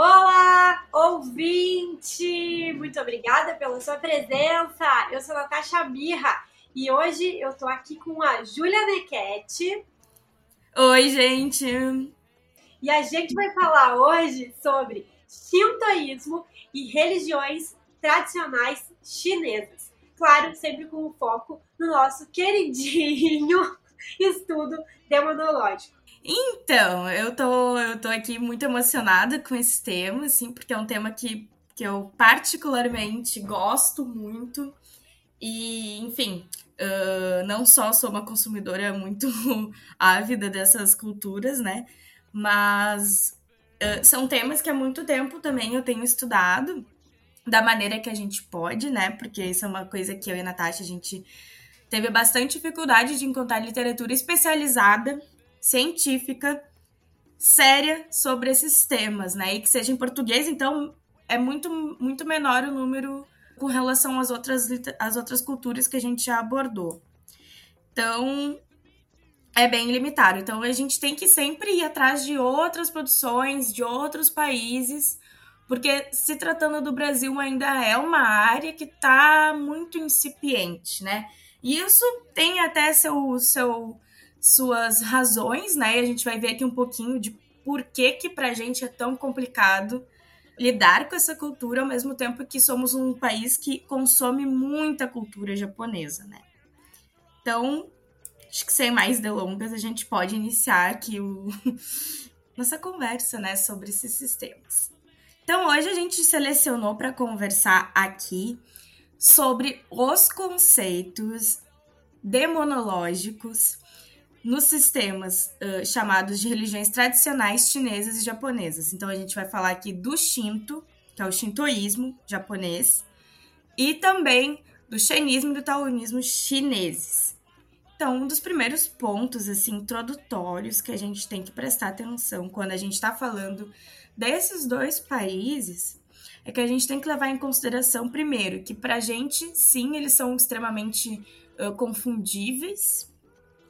Olá, ouvinte! Muito obrigada pela sua presença. Eu sou Natasha Mirra e hoje eu tô aqui com a Júlia Nequete. Oi, gente! E a gente vai falar hoje sobre shintoísmo e religiões tradicionais chinesas. Claro, sempre com o foco no nosso queridinho estudo demonológico. Então, eu tô, eu tô aqui muito emocionada com esse tema, assim, porque é um tema que, que eu particularmente gosto muito. E, enfim, uh, não só sou uma consumidora muito ávida dessas culturas, né? Mas uh, são temas que há muito tempo também eu tenho estudado da maneira que a gente pode, né? Porque isso é uma coisa que eu e a Natasha, a gente teve bastante dificuldade de encontrar literatura especializada, científica, séria sobre esses temas, né? E que seja em português, então é muito, muito menor o número com relação às outras, às outras culturas que a gente já abordou. Então, é bem limitado. Então, a gente tem que sempre ir atrás de outras produções, de outros países, porque se tratando do Brasil ainda é uma área que está muito incipiente, né? E isso tem até seu, seu, suas razões, né? E a gente vai ver aqui um pouquinho de por que que pra gente é tão complicado lidar com essa cultura ao mesmo tempo que somos um país que consome muita cultura japonesa, né? Então, acho que sem mais delongas, a gente pode iniciar aqui o... nossa conversa, né, sobre esses sistemas. Então, hoje a gente selecionou para conversar aqui sobre os conceitos demonológicos nos sistemas uh, chamados de religiões tradicionais chinesas e japonesas. Então, a gente vai falar aqui do Shinto, que é o shintoísmo japonês, e também do xenismo e do taoísmo chineses. Então, um dos primeiros pontos assim introdutórios que a gente tem que prestar atenção quando a gente está falando desses dois países é que a gente tem que levar em consideração, primeiro, que para a gente, sim, eles são extremamente uh, confundíveis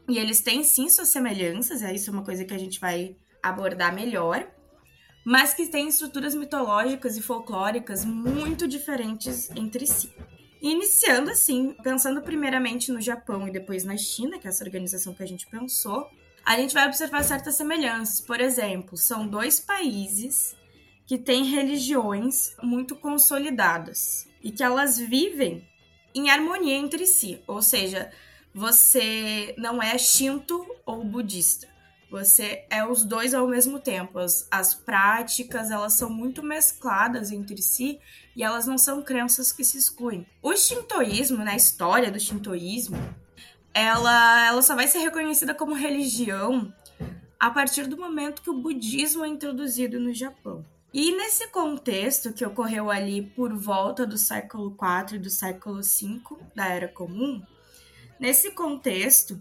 e eles têm, sim, suas semelhanças, é isso é uma coisa que a gente vai abordar melhor, mas que têm estruturas mitológicas e folclóricas muito diferentes entre si. Iniciando assim, pensando primeiramente no Japão e depois na China, que é essa organização que a gente pensou, a gente vai observar certas semelhanças. Por exemplo, são dois países que têm religiões muito consolidadas e que elas vivem em harmonia entre si. Ou seja, você não é shinto ou budista. Você é os dois ao mesmo tempo. As, as práticas, elas são muito mescladas entre si e elas não são crenças que se excluem. O shintoísmo, na história do shintoísmo, ela, ela só vai ser reconhecida como religião a partir do momento que o budismo é introduzido no Japão. E nesse contexto que ocorreu ali por volta do século IV e do século V da Era Comum, nesse contexto,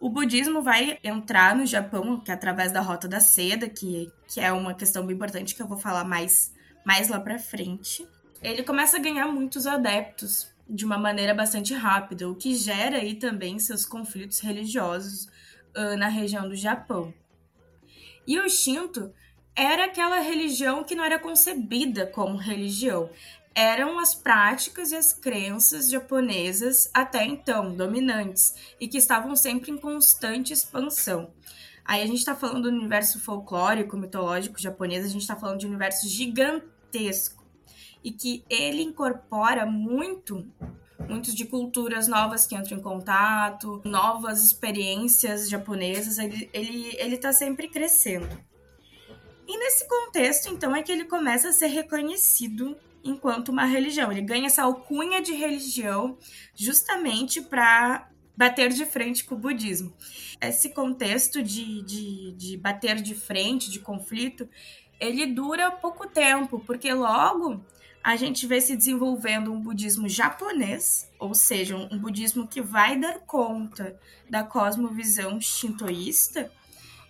o budismo vai entrar no Japão, que é através da Rota da Seda, que, que é uma questão bem importante que eu vou falar mais, mais lá pra frente. Ele começa a ganhar muitos adeptos de uma maneira bastante rápida, o que gera aí também seus conflitos religiosos uh, na região do Japão. E o Shinto era aquela religião que não era concebida como religião. Eram as práticas e as crenças japonesas até então dominantes e que estavam sempre em constante expansão. Aí a gente está falando do universo folclórico, mitológico japonês, a gente está falando de um universo gigantesco e que ele incorpora muito muitos de culturas novas que entram em contato, novas experiências japonesas, ele, ele, ele tá sempre crescendo. E nesse contexto, então, é que ele começa a ser reconhecido enquanto uma religião. Ele ganha essa alcunha de religião justamente para bater de frente com o budismo. Esse contexto de, de, de bater de frente, de conflito, ele dura pouco tempo, porque logo a gente vê se desenvolvendo um budismo japonês, ou seja, um budismo que vai dar conta da cosmovisão shintoísta,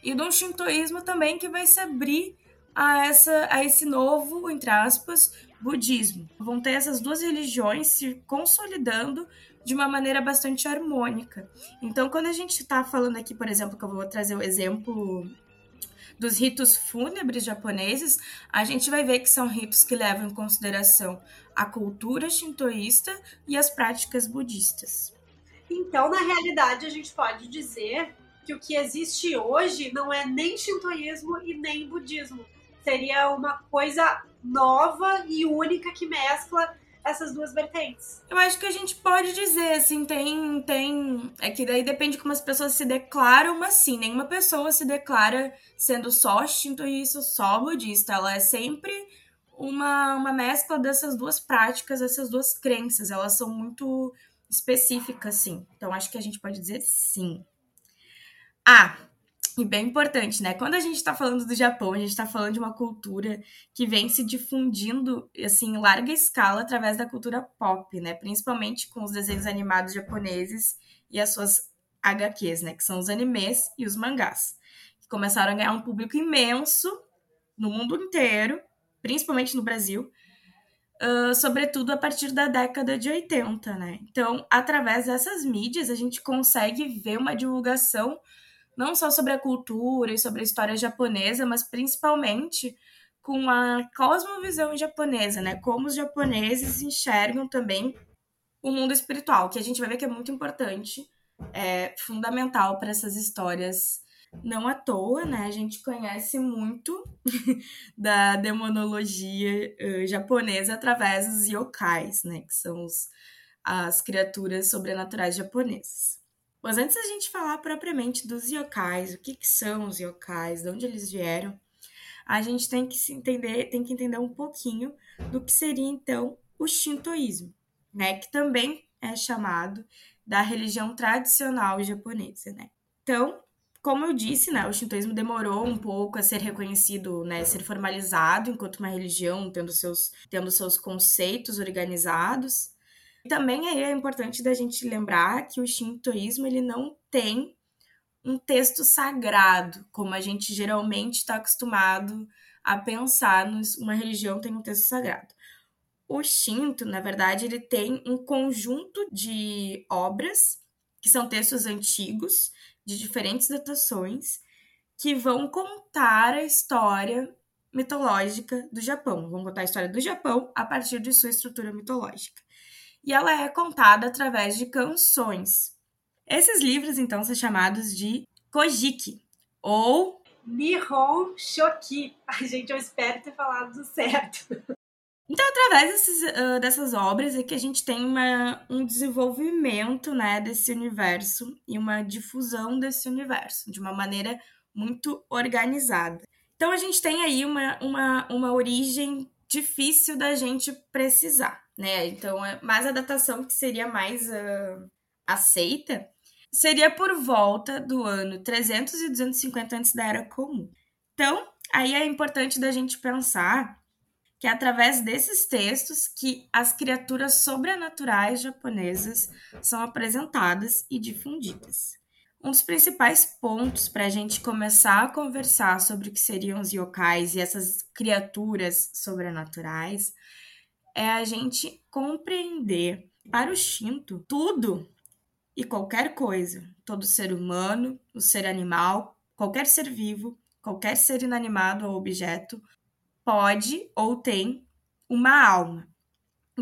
e de um shintoísmo também que vai se abrir a, essa, a esse novo, entre aspas, budismo. Vão ter essas duas religiões se consolidando de uma maneira bastante harmônica. Então, quando a gente está falando aqui, por exemplo, que eu vou trazer o exemplo dos ritos fúnebres japoneses, a gente vai ver que são ritos que levam em consideração a cultura shintoísta e as práticas budistas. Então, na realidade, a gente pode dizer que o que existe hoje não é nem shintoísmo e nem budismo. Seria uma coisa nova e única que mescla essas duas vertentes. Eu acho que a gente pode dizer, assim, tem. tem é que daí depende de como as pessoas se declaram, mas sim, nenhuma pessoa se declara sendo só shintoísta, só budista. Ela é sempre uma, uma mescla dessas duas práticas, dessas duas crenças. Elas são muito específicas, sim. Então acho que a gente pode dizer sim. Ah, e bem importante, né? Quando a gente está falando do Japão, a gente está falando de uma cultura que vem se difundindo, assim, em larga escala através da cultura pop, né? Principalmente com os desenhos animados japoneses e as suas HQs, né? Que são os animes e os mangás. Que começaram a ganhar um público imenso no mundo inteiro, principalmente no Brasil, uh, sobretudo a partir da década de 80, né? Então, através dessas mídias, a gente consegue ver uma divulgação não só sobre a cultura e sobre a história japonesa, mas principalmente com a cosmovisão japonesa, né? Como os japoneses enxergam também o mundo espiritual, que a gente vai ver que é muito importante, é fundamental para essas histórias. Não à toa, né? A gente conhece muito da demonologia uh, japonesa através dos yokais, né? Que são os, as criaturas sobrenaturais japonesas. Mas antes da gente falar propriamente dos yokais, o que, que são os yokais, de onde eles vieram, a gente tem que entender, tem que entender um pouquinho do que seria então o shintoísmo, né, que também é chamado da religião tradicional japonesa, né? Então, como eu disse, né, o shintoísmo demorou um pouco a ser reconhecido, né, ser formalizado enquanto uma religião, tendo seus, tendo seus conceitos organizados. Também aí é importante da gente lembrar que o shintoísmo ele não tem um texto sagrado, como a gente geralmente está acostumado a pensar uma religião tem um texto sagrado. O Shinto, na verdade, ele tem um conjunto de obras que são textos antigos de diferentes datações que vão contar a história mitológica do Japão. Vão contar a história do Japão a partir de sua estrutura mitológica e ela é contada através de canções. Esses livros, então, são chamados de Kojiki, ou Nihon Shoki. Ai, gente, eu espero ter falado certo. Então, através desses, uh, dessas obras é que a gente tem uma, um desenvolvimento né, desse universo e uma difusão desse universo de uma maneira muito organizada. Então, a gente tem aí uma, uma, uma origem difícil da gente precisar né? Então, é mas a datação que seria mais uh, aceita seria por volta do ano 300 e 250 antes da Era Comum. Então, aí é importante da gente pensar que é através desses textos que as criaturas sobrenaturais japonesas são apresentadas e difundidas. Um dos principais pontos para a gente começar a conversar sobre o que seriam os yokais e essas criaturas sobrenaturais é a gente compreender para o Shinto tudo e qualquer coisa, todo ser humano, o ser animal, qualquer ser vivo, qualquer ser inanimado ou objeto pode ou tem uma alma.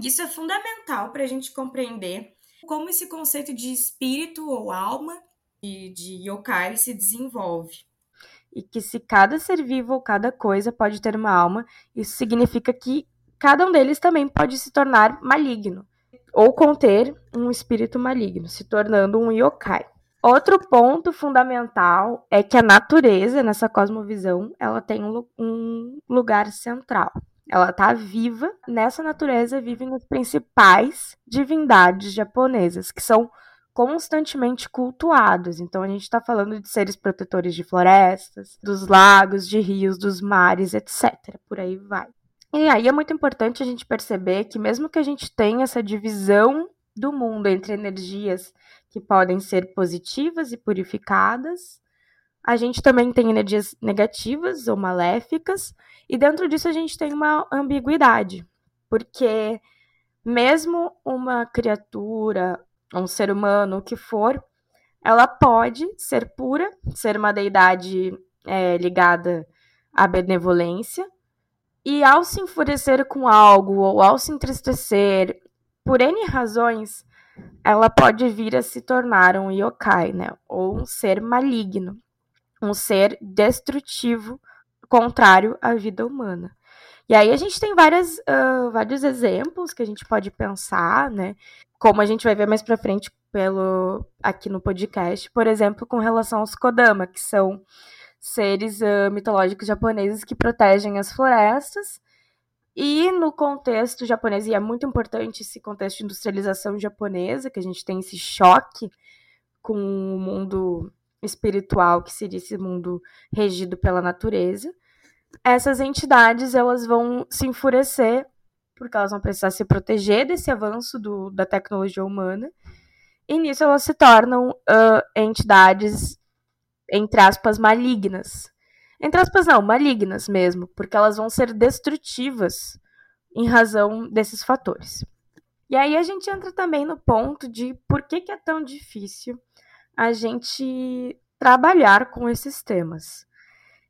Isso é fundamental para a gente compreender como esse conceito de espírito ou alma e de yokai se desenvolve. E que se cada ser vivo ou cada coisa pode ter uma alma, isso significa que cada um deles também pode se tornar maligno ou conter um espírito maligno, se tornando um yokai. Outro ponto fundamental é que a natureza nessa cosmovisão ela tem um, lugar central. Ela está viva. Nessa natureza vivem as principais divindades japonesas, que são constantemente cultuados. Então a gente está falando de seres protetores de florestas, dos lagos, de rios, dos mares, etc. Por aí vai. E aí é muito importante a gente perceber que, mesmo que a gente tenha essa divisão do mundo entre energias que podem ser positivas e purificadas, a gente também tem energias negativas ou maléficas, e dentro disso a gente tem uma ambiguidade, porque mesmo uma criatura, um ser humano, o que for, ela pode ser pura, ser uma deidade é ligada à benevolência. E ao se enfurecer com algo ou ao se entristecer, por N razões, ela pode vir a se tornar um yokai, né? Ou um ser maligno, um ser destrutivo, contrário à vida humana. E aí a gente tem várias, uh, vários exemplos que a gente pode pensar, né? Como a gente vai ver mais para frente pelo aqui no podcast, por exemplo, com relação aos Kodama, que são seres uh, mitológicos japoneses que protegem as florestas. E no contexto japonês, e é muito importante esse contexto de industrialização japonesa, que a gente tem esse choque com o mundo espiritual, que seria esse mundo regido pela natureza, essas entidades elas vão se enfurecer porque elas vão precisar se proteger desse avanço do, da tecnologia humana, e nisso elas se tornam uh, entidades entre aspas, malignas. Entre aspas, não, malignas mesmo, porque elas vão ser destrutivas em razão desses fatores. E aí a gente entra também no ponto de por que, que é tão difícil a gente trabalhar com esses temas.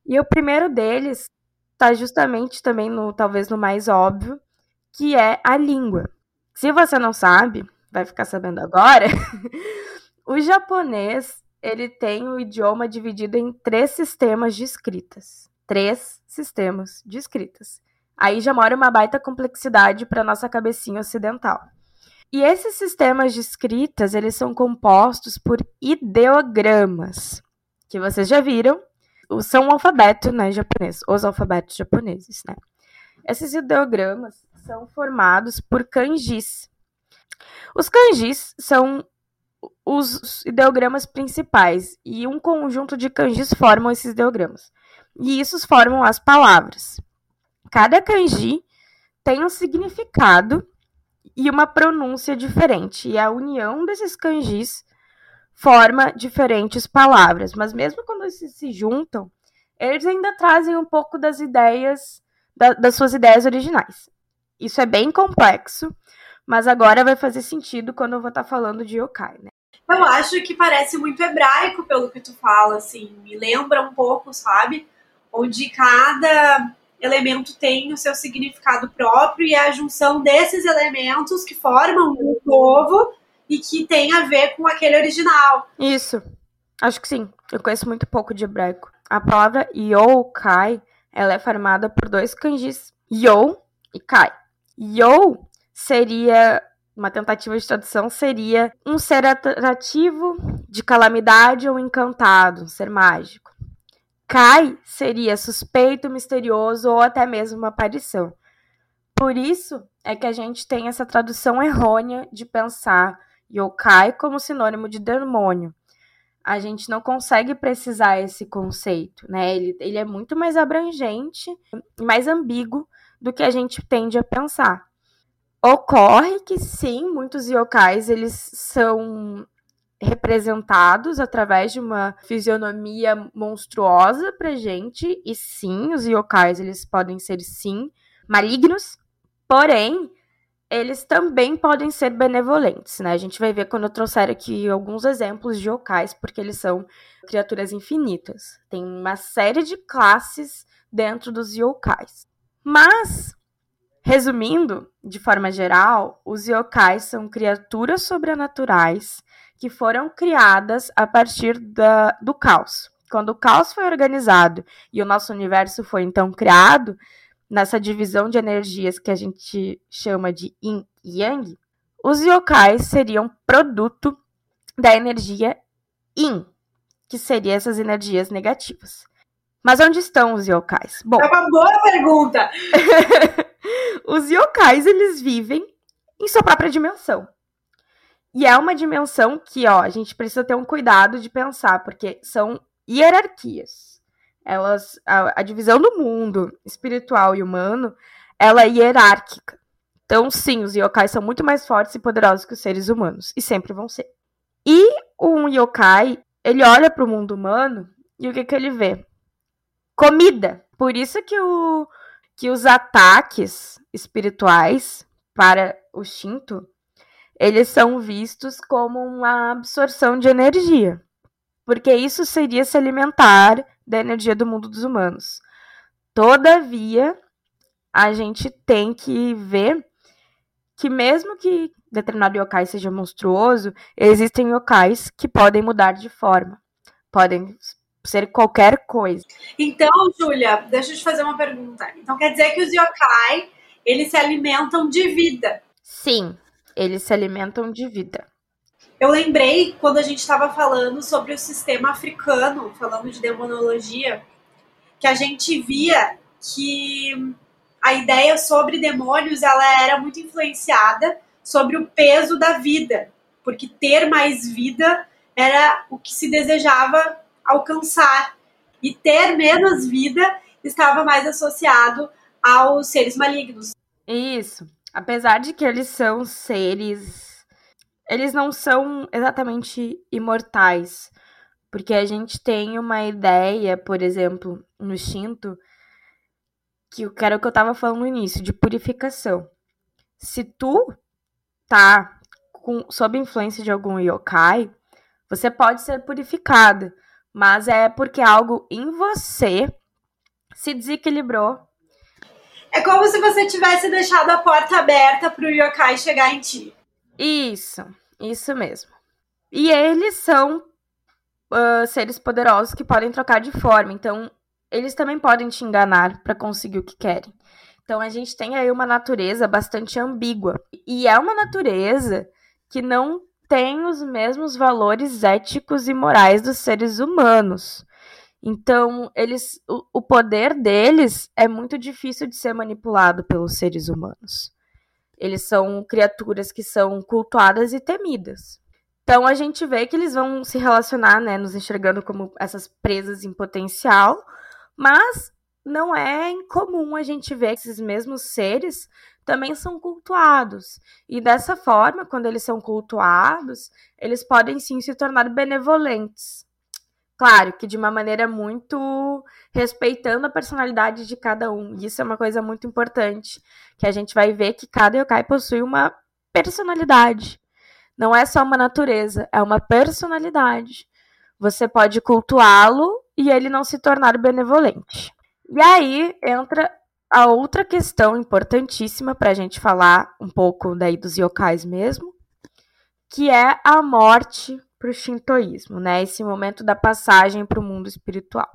E o primeiro deles está justamente também no talvez no mais óbvio, que é a língua. Se você não sabe, vai ficar sabendo agora. o japonês ele tem o idioma dividido em três sistemas de escritas. Três sistemas de escritas. Aí já mora uma baita complexidade para nossa cabecinha ocidental. E esses sistemas de escritas, eles são compostos por ideogramas, que vocês já viram, são um alfabeto né, japonês, os alfabetos japoneses, né? Esses ideogramas são formados por kanjis. Os kanjis são os ideogramas principais e um conjunto de kanjis formam esses ideogramas. E isso formam as palavras. Cada kanji tem um significado e uma pronúncia diferente, e a união desses kanjis forma diferentes palavras, mas mesmo quando eles se juntam, eles ainda trazem um pouco das ideias da, das suas ideias originais. Isso é bem complexo, mas agora vai fazer sentido quando eu vou estar falando de yokai, né? Eu acho que parece muito hebraico pelo que tu fala, assim, me lembra um pouco, sabe? Onde cada elemento tem o seu significado próprio e é a junção desses elementos que formam um povo e que tem a ver com aquele original. Isso. Acho que sim. Eu conheço muito pouco de hebraico. A palavra yokai, ela é formada por dois kanjis, yo e kai. Yo seria uma tentativa de tradução seria um ser atrativo, de calamidade ou encantado, um ser mágico. Kai seria suspeito, misterioso ou até mesmo uma aparição. Por isso é que a gente tem essa tradução errônea de pensar yokai como sinônimo de demônio. A gente não consegue precisar esse conceito, né? Ele, ele é muito mais abrangente e mais ambíguo do que a gente tende a pensar. Ocorre que sim, muitos yokais eles são representados através de uma fisionomia monstruosa pra gente, e sim, os yokais eles podem ser sim malignos, porém eles também podem ser benevolentes, né? A gente vai ver quando eu trouxer aqui alguns exemplos de yokais, porque eles são criaturas infinitas. Tem uma série de classes dentro dos yokais. Mas Resumindo, de forma geral, os yokais são criaturas sobrenaturais que foram criadas a partir da, do caos. Quando o caos foi organizado e o nosso universo foi então criado, nessa divisão de energias que a gente chama de yin e yang, os yokais seriam produto da energia yin, que seriam essas energias negativas. Mas onde estão os yokais? Bom, é uma boa pergunta. os yokais, eles vivem em sua própria dimensão. E é uma dimensão que, ó, a gente precisa ter um cuidado de pensar, porque são hierarquias. Elas, a, a divisão do mundo espiritual e humano, ela é hierárquica. Então, sim, os yokais são muito mais fortes e poderosos que os seres humanos, e sempre vão ser. E um yokai, ele olha para o mundo humano e o que, que ele vê? Comida. Por isso que o, que os ataques espirituais para o Shinto, eles são vistos como uma absorção de energia. Porque isso seria se alimentar da energia do mundo dos humanos. Todavia, a gente tem que ver que mesmo que determinado yokai seja monstruoso, existem yokais que podem mudar de forma. Podem ser qualquer coisa. Então, Júlia, deixa eu te fazer uma pergunta. Então quer dizer que os yokai, eles se alimentam de vida? Sim, eles se alimentam de vida. Eu lembrei quando a gente estava falando sobre o sistema africano, falando de demonologia, que a gente via que a ideia sobre demônios ela era muito influenciada sobre o peso da vida, porque ter mais vida era o que se desejava alcançar e ter menos vida estava mais associado aos seres malignos. Isso. Apesar de que eles são seres eles não são exatamente imortais, porque a gente tem uma ideia, por exemplo, no Shinto, que era o que eu estava falando no início, de purificação. Se tu tá com, sob influência de algum yokai, você pode ser purificada, mas é porque algo em você se desequilibrou. É como se você tivesse deixado a porta aberta para o yokai chegar em ti. Isso, isso mesmo. E eles são uh, seres poderosos que podem trocar de forma, então eles também podem te enganar para conseguir o que querem. Então a gente tem aí uma natureza bastante ambígua. E é uma natureza que não tem os mesmos valores éticos e morais dos seres humanos. Então, eles, o, o poder deles é muito difícil de ser manipulado pelos seres humanos. Eles são criaturas que são cultuadas e temidas. Então a gente vê que eles vão se relacionar, né, nos enxergando como essas presas em potencial, mas não é incomum a gente ver esses mesmos seres também são cultuados. E dessa forma, quando eles são cultuados, eles podem sim se tornar benevolentes. Claro que de uma maneira muito respeitando a personalidade de cada um. Isso é uma coisa muito importante, que a gente vai ver que cada yokai possui uma personalidade. Não é só uma natureza, é uma personalidade. Você pode cultuá-lo e ele não se tornar benevolente. E aí entra a outra questão importantíssima para a gente falar um pouco daí dos yokais mesmo, que é a morte para o shintoísmo, né? Esse momento da passagem para o mundo espiritual.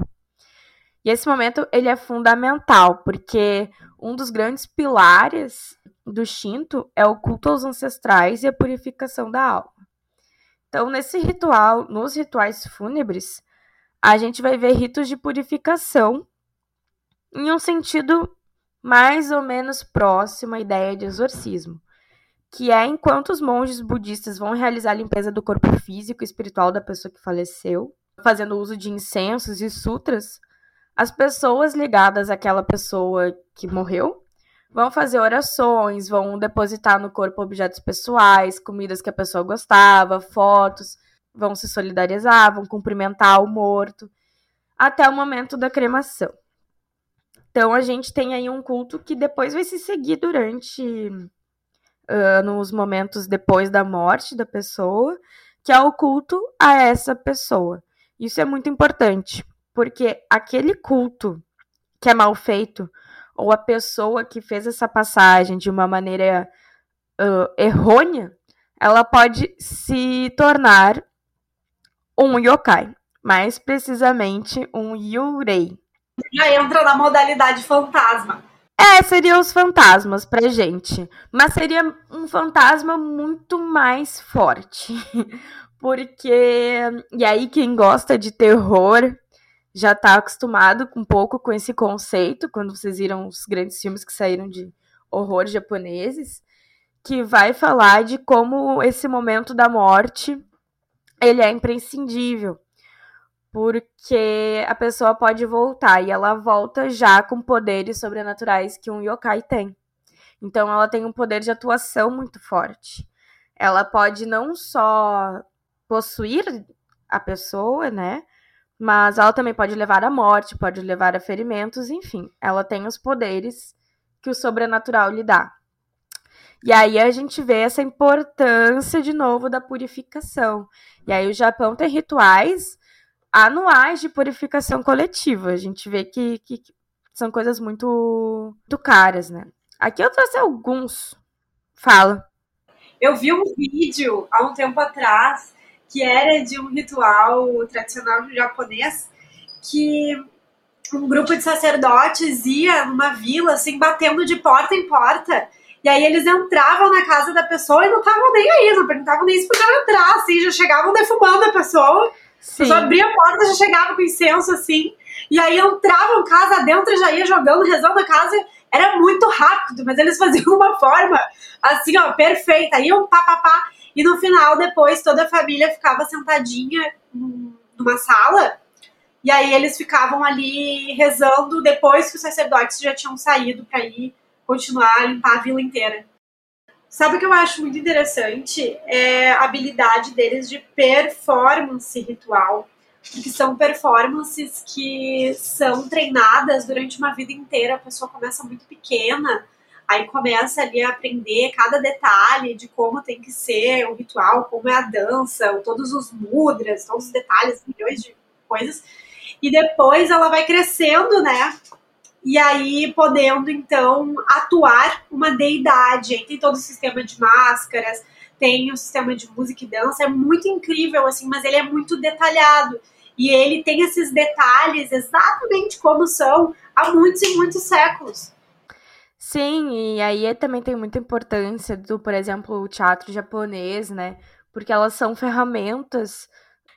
E esse momento ele é fundamental, porque um dos grandes pilares do Shinto é o culto aos ancestrais e a purificação da alma. Então, nesse ritual, nos rituais fúnebres, a gente vai ver ritos de purificação em um sentido mais ou menos próximo à ideia de exorcismo, que é enquanto os monges budistas vão realizar a limpeza do corpo físico e espiritual da pessoa que faleceu, fazendo uso de incensos e sutras, as pessoas ligadas àquela pessoa que morreu vão fazer orações, vão depositar no corpo objetos pessoais, comidas que a pessoa gostava, fotos, vão se solidarizar, vão cumprimentar o morto, até o momento da cremação. Então a gente tem aí um culto que depois vai se seguir durante uh, nos momentos depois da morte da pessoa, que é o culto a essa pessoa. Isso é muito importante, porque aquele culto que é mal feito, ou a pessoa que fez essa passagem de uma maneira uh, errônea, ela pode se tornar um yokai, mais precisamente um yurei. Já entra na modalidade fantasma. É, seriam os fantasmas pra gente. Mas seria um fantasma muito mais forte. Porque. E aí, quem gosta de terror já tá acostumado um pouco com esse conceito, quando vocês viram os grandes filmes que saíram de horror japoneses, que vai falar de como esse momento da morte ele é imprescindível, porque a pessoa pode voltar e ela volta já com poderes sobrenaturais que um yokai tem. Então ela tem um poder de atuação muito forte. Ela pode não só possuir a pessoa, né? Mas ela também pode levar à morte, pode levar a ferimentos, enfim, ela tem os poderes que o sobrenatural lhe dá. E aí a gente vê essa importância de novo da purificação. E aí o Japão tem rituais anuais de purificação coletiva. A gente vê que, que, que são coisas muito, muito caras, né? Aqui eu trouxe alguns. Fala. Eu vi um vídeo há um tempo atrás que era de um ritual tradicional japonês que um grupo de sacerdotes ia numa vila, assim, batendo de porta em porta. E aí eles entravam na casa da pessoa e não estavam nem aí, não perguntavam nem se podiam entrar, assim, já chegavam defumando a pessoa. Sim. A pessoa abria a porta, já chegava com incenso, assim. E aí entravam casa dentro já ia jogando, rezando a casa. Era muito rápido, mas eles faziam uma forma, assim, ó, perfeita. Iam pá, pá, pá. E no final, depois, toda a família ficava sentadinha numa sala e aí eles ficavam ali rezando depois que os sacerdotes já tinham saído para ir continuar a limpar a vila inteira. Sabe o que eu acho muito interessante? É a habilidade deles de performance ritual. Porque são performances que são treinadas durante uma vida inteira. A pessoa começa muito pequena, aí começa ali a aprender cada detalhe de como tem que ser o ritual, como é a dança, todos os mudras, todos os detalhes, milhões de coisas e depois ela vai crescendo, né? E aí podendo então atuar uma deidade. Aí tem todo o sistema de máscaras, tem o sistema de música e dança, é muito incrível assim, mas ele é muito detalhado. E ele tem esses detalhes exatamente como são há muitos e muitos séculos. Sim, e aí também tem muita importância do, por exemplo, o teatro japonês, né? Porque elas são ferramentas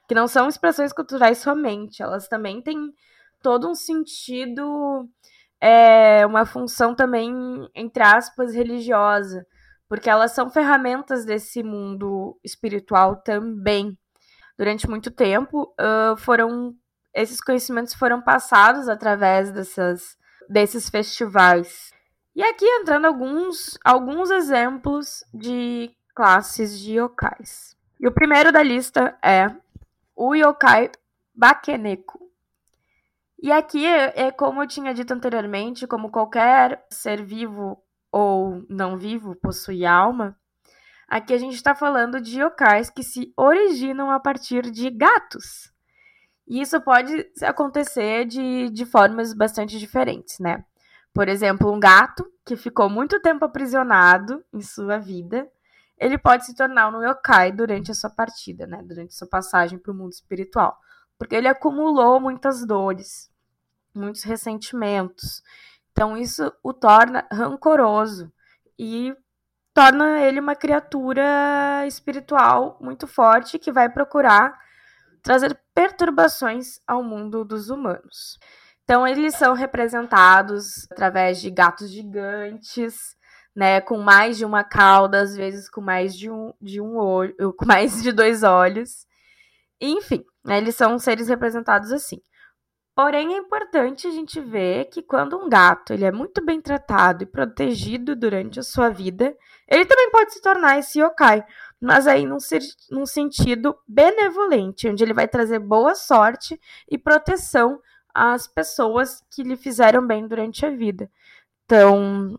que não são expressões culturais somente, elas também têm todo um sentido, é, uma função também, entre aspas, religiosa, porque elas são ferramentas desse mundo espiritual também. Durante muito tempo, uh, foram esses conhecimentos foram passados através dessas, desses festivais. E aqui entrando alguns, alguns exemplos de classes de yokais. E o primeiro da lista é o yokai Bakeneko. E aqui é como eu tinha dito anteriormente, como qualquer ser vivo ou não vivo possui alma, aqui a gente está falando de yokais que se originam a partir de gatos. E isso pode acontecer de, de formas bastante diferentes, né? Por exemplo, um gato que ficou muito tempo aprisionado em sua vida ele pode se tornar um yokai durante a sua partida, né? Durante a sua passagem para o mundo espiritual. Porque ele acumulou muitas dores, muitos ressentimentos. Então isso o torna rancoroso e torna ele uma criatura espiritual muito forte que vai procurar trazer perturbações ao mundo dos humanos. Então eles são representados através de gatos gigantes, né, com mais de uma cauda, às vezes com mais de um, de um olho, com mais de dois olhos. Enfim, né, eles são seres representados assim. Porém, é importante a gente ver que quando um gato ele é muito bem tratado e protegido durante a sua vida, ele também pode se tornar esse yokai, mas aí num, num sentido benevolente, onde ele vai trazer boa sorte e proteção às pessoas que lhe fizeram bem durante a vida. Então,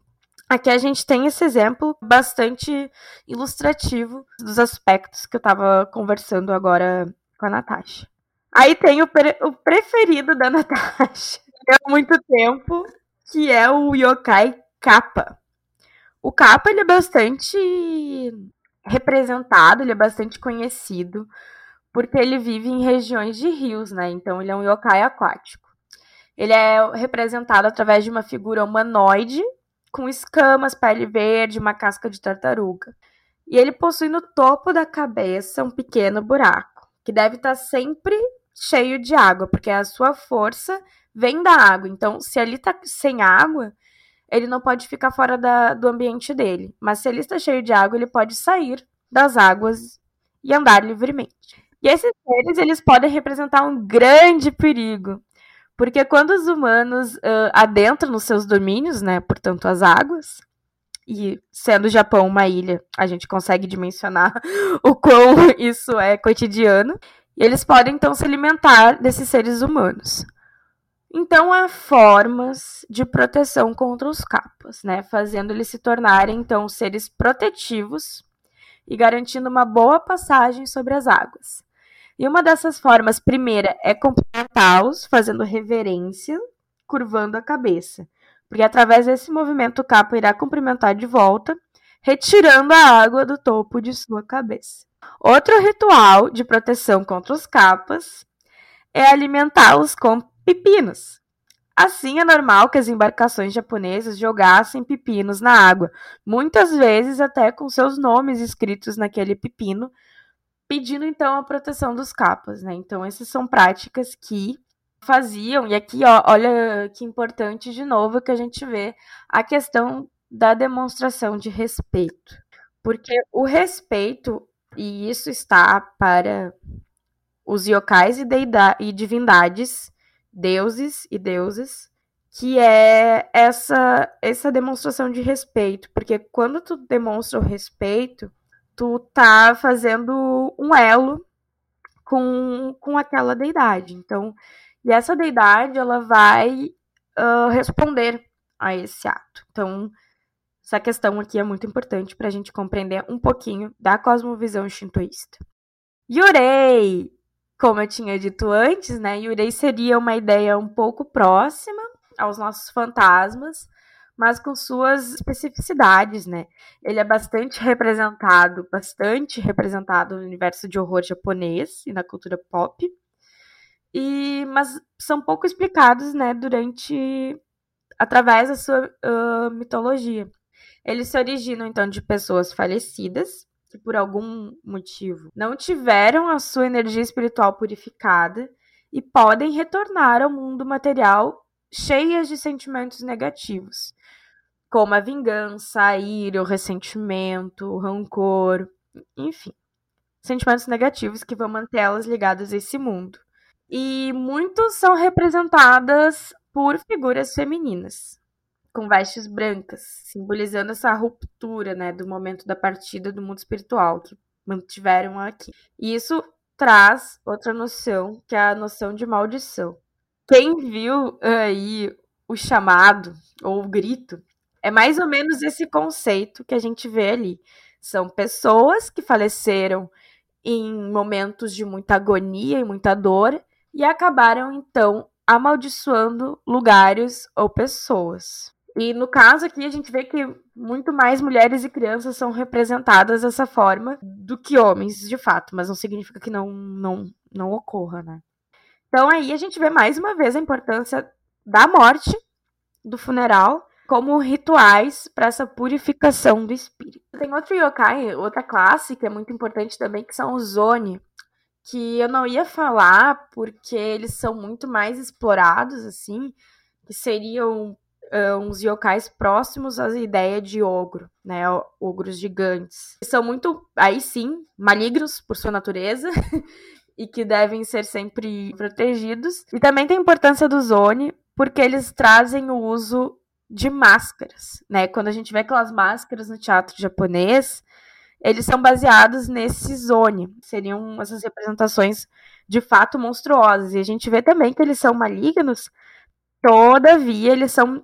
Aqui a gente tem esse exemplo bastante ilustrativo dos aspectos que eu estava conversando agora com a Natasha. Aí tem o, pre o preferido da Natasha há muito tempo, que é o yokai Kappa. O Kappa ele é bastante representado, ele é bastante conhecido, porque ele vive em regiões de rios, né? Então ele é um yokai aquático. Ele é representado através de uma figura humanoide com escamas, pele verde, uma casca de tartaruga. E ele possui no topo da cabeça um pequeno buraco, que deve estar sempre cheio de água, porque a sua força vem da água. Então, se ali está sem água, ele não pode ficar fora da, do ambiente dele. Mas se ele está cheio de água, ele pode sair das águas e andar livremente. E esses seres, eles podem representar um grande perigo, porque quando os humanos uh, adentram nos seus domínios, né, portanto as águas, e sendo o Japão uma ilha, a gente consegue dimensionar o quão isso é cotidiano, e eles podem então se alimentar desses seres humanos. Então há formas de proteção contra os capas, né, fazendo eles se tornarem então seres protetivos e garantindo uma boa passagem sobre as águas. E uma dessas formas, primeira, é cumprimentá-los, fazendo reverência, curvando a cabeça. Porque através desse movimento o capa irá cumprimentar de volta, retirando a água do topo de sua cabeça. Outro ritual de proteção contra os capas é alimentá-los com pepinos. Assim, é normal que as embarcações japonesas jogassem pepinos na água, muitas vezes até com seus nomes escritos naquele pepino, pedindo então a proteção dos capas, né? Então, essas são práticas que faziam, e aqui, ó, olha que importante de novo que a gente vê a questão da demonstração de respeito. Porque o respeito, e isso está para os yokais e, e divindades, deuses e deusas, que é essa essa demonstração de respeito, porque quando tu demonstra o respeito, tu tá fazendo um elo com, com aquela deidade. Então, e essa deidade ela vai uh, responder a esse ato. Então, essa questão aqui é muito importante para a gente compreender um pouquinho da cosmovisão shintoísta. Yurei como eu tinha dito antes, né, Yurei seria uma ideia um pouco próxima aos nossos fantasmas, mas com suas especificidades, né? Ele é bastante representado, bastante representado no universo de horror japonês e na cultura pop. E mas são pouco explicados, né, durante através da sua uh, mitologia. Eles se originam então de pessoas falecidas que por algum motivo não tiveram a sua energia espiritual purificada e podem retornar ao mundo material cheias de sentimentos negativos, como a vingança, a ira, o ressentimento, o rancor, enfim, sentimentos negativos que vão mantê-las ligadas a esse mundo. E muitos são representadas por figuras femininas, com vestes brancas, simbolizando essa ruptura, né, do momento da partida do mundo espiritual que mantiveram aqui. E isso traz outra noção, que é a noção de maldição. Quem viu aí o chamado ou o grito, é mais ou menos esse conceito que a gente vê ali. São pessoas que faleceram em momentos de muita agonia e muita dor e acabaram então amaldiçoando lugares ou pessoas. E no caso aqui, a gente vê que muito mais mulheres e crianças são representadas dessa forma do que homens, de fato, mas não significa que não, não, não ocorra, né? Então aí a gente vê mais uma vez a importância da morte, do funeral, como rituais para essa purificação do espírito. Tem outro yokai, outra classe que é muito importante também, que são os Oni, que eu não ia falar porque eles são muito mais explorados, assim, que seriam uh, uns yokais próximos à ideia de ogro, né? Ogros gigantes. São muito, aí sim, malignos por sua natureza. e que devem ser sempre protegidos. E também tem a importância do Zone, porque eles trazem o uso de máscaras, né? Quando a gente vê aquelas máscaras no teatro japonês, eles são baseados nesse Zone. Seriam essas representações de fato monstruosas. E a gente vê também que eles são malignos, todavia eles são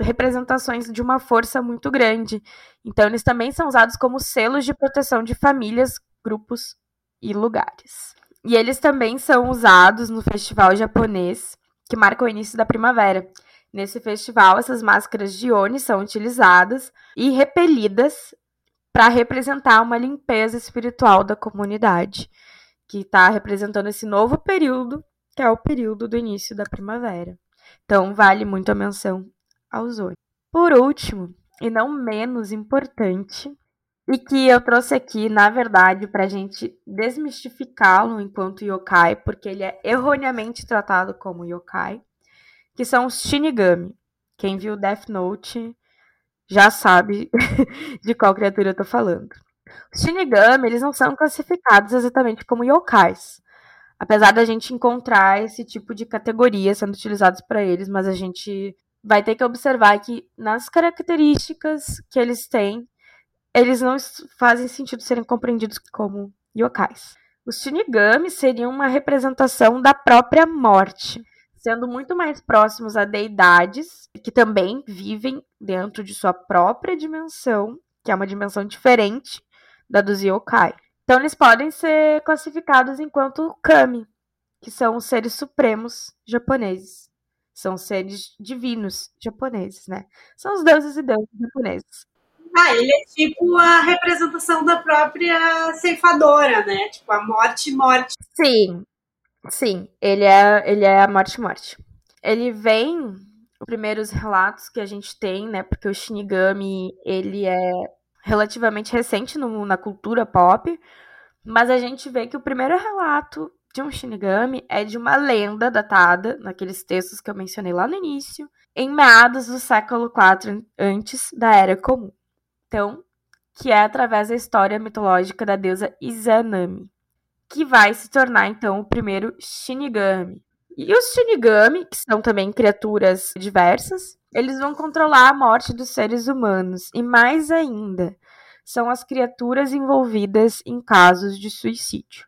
representações de uma força muito grande. Então, eles também são usados como selos de proteção de famílias, grupos e lugares. E eles também são usados no festival japonês, que marca o início da primavera. Nesse festival, essas máscaras de Oni são utilizadas e repelidas para representar uma limpeza espiritual da comunidade, que está representando esse novo período, que é o período do início da primavera. Então, vale muito a menção aos oito. Por último, e não menos importante, e que eu trouxe aqui, na verdade, para a gente desmistificá-lo enquanto yokai, porque ele é erroneamente tratado como yokai, que são os Shinigami. Quem viu Death Note já sabe de qual criatura eu tô falando. Os Shinigami, eles não são classificados exatamente como yokais. Apesar da gente encontrar esse tipo de categoria sendo utilizados para eles, mas a gente vai ter que observar que nas características que eles têm, eles não fazem sentido serem compreendidos como yokais. Os Shinigami seriam uma representação da própria morte, sendo muito mais próximos a deidades que também vivem dentro de sua própria dimensão, que é uma dimensão diferente da dos yokai. Então eles podem ser classificados enquanto kami, que são os seres supremos japoneses. São seres divinos japoneses, né? São os deuses e deusas japoneses. Ah, ele é tipo a representação da própria ceifadora, né? Tipo, a morte, morte. Sim, sim. Ele é, ele é a morte, morte. Ele vem, os primeiros relatos que a gente tem, né? Porque o Shinigami, ele é relativamente recente no, na cultura pop, mas a gente vê que o primeiro relato de um Shinigami é de uma lenda datada, naqueles textos que eu mencionei lá no início, em meados do século IV antes da Era Comum. Então, que é através da história mitológica da deusa Izanami, que vai se tornar então o primeiro Shinigami. E os Shinigami, que são também criaturas diversas, eles vão controlar a morte dos seres humanos e mais ainda, são as criaturas envolvidas em casos de suicídio.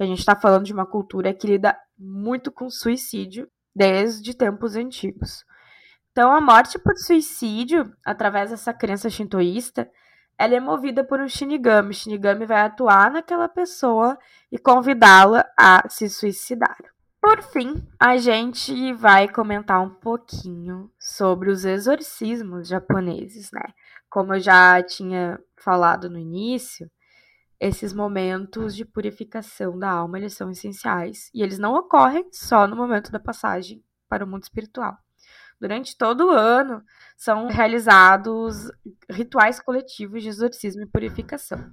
A gente está falando de uma cultura que lida muito com suicídio desde tempos antigos. Então, a morte por suicídio, através dessa crença shintoísta, ela é movida por um Shinigami. O Shinigami vai atuar naquela pessoa e convidá-la a se suicidar. Por fim, a gente vai comentar um pouquinho sobre os exorcismos japoneses, né? Como eu já tinha falado no início, esses momentos de purificação da alma, eles são essenciais e eles não ocorrem só no momento da passagem para o mundo espiritual. Durante todo o ano são realizados rituais coletivos de exorcismo e purificação.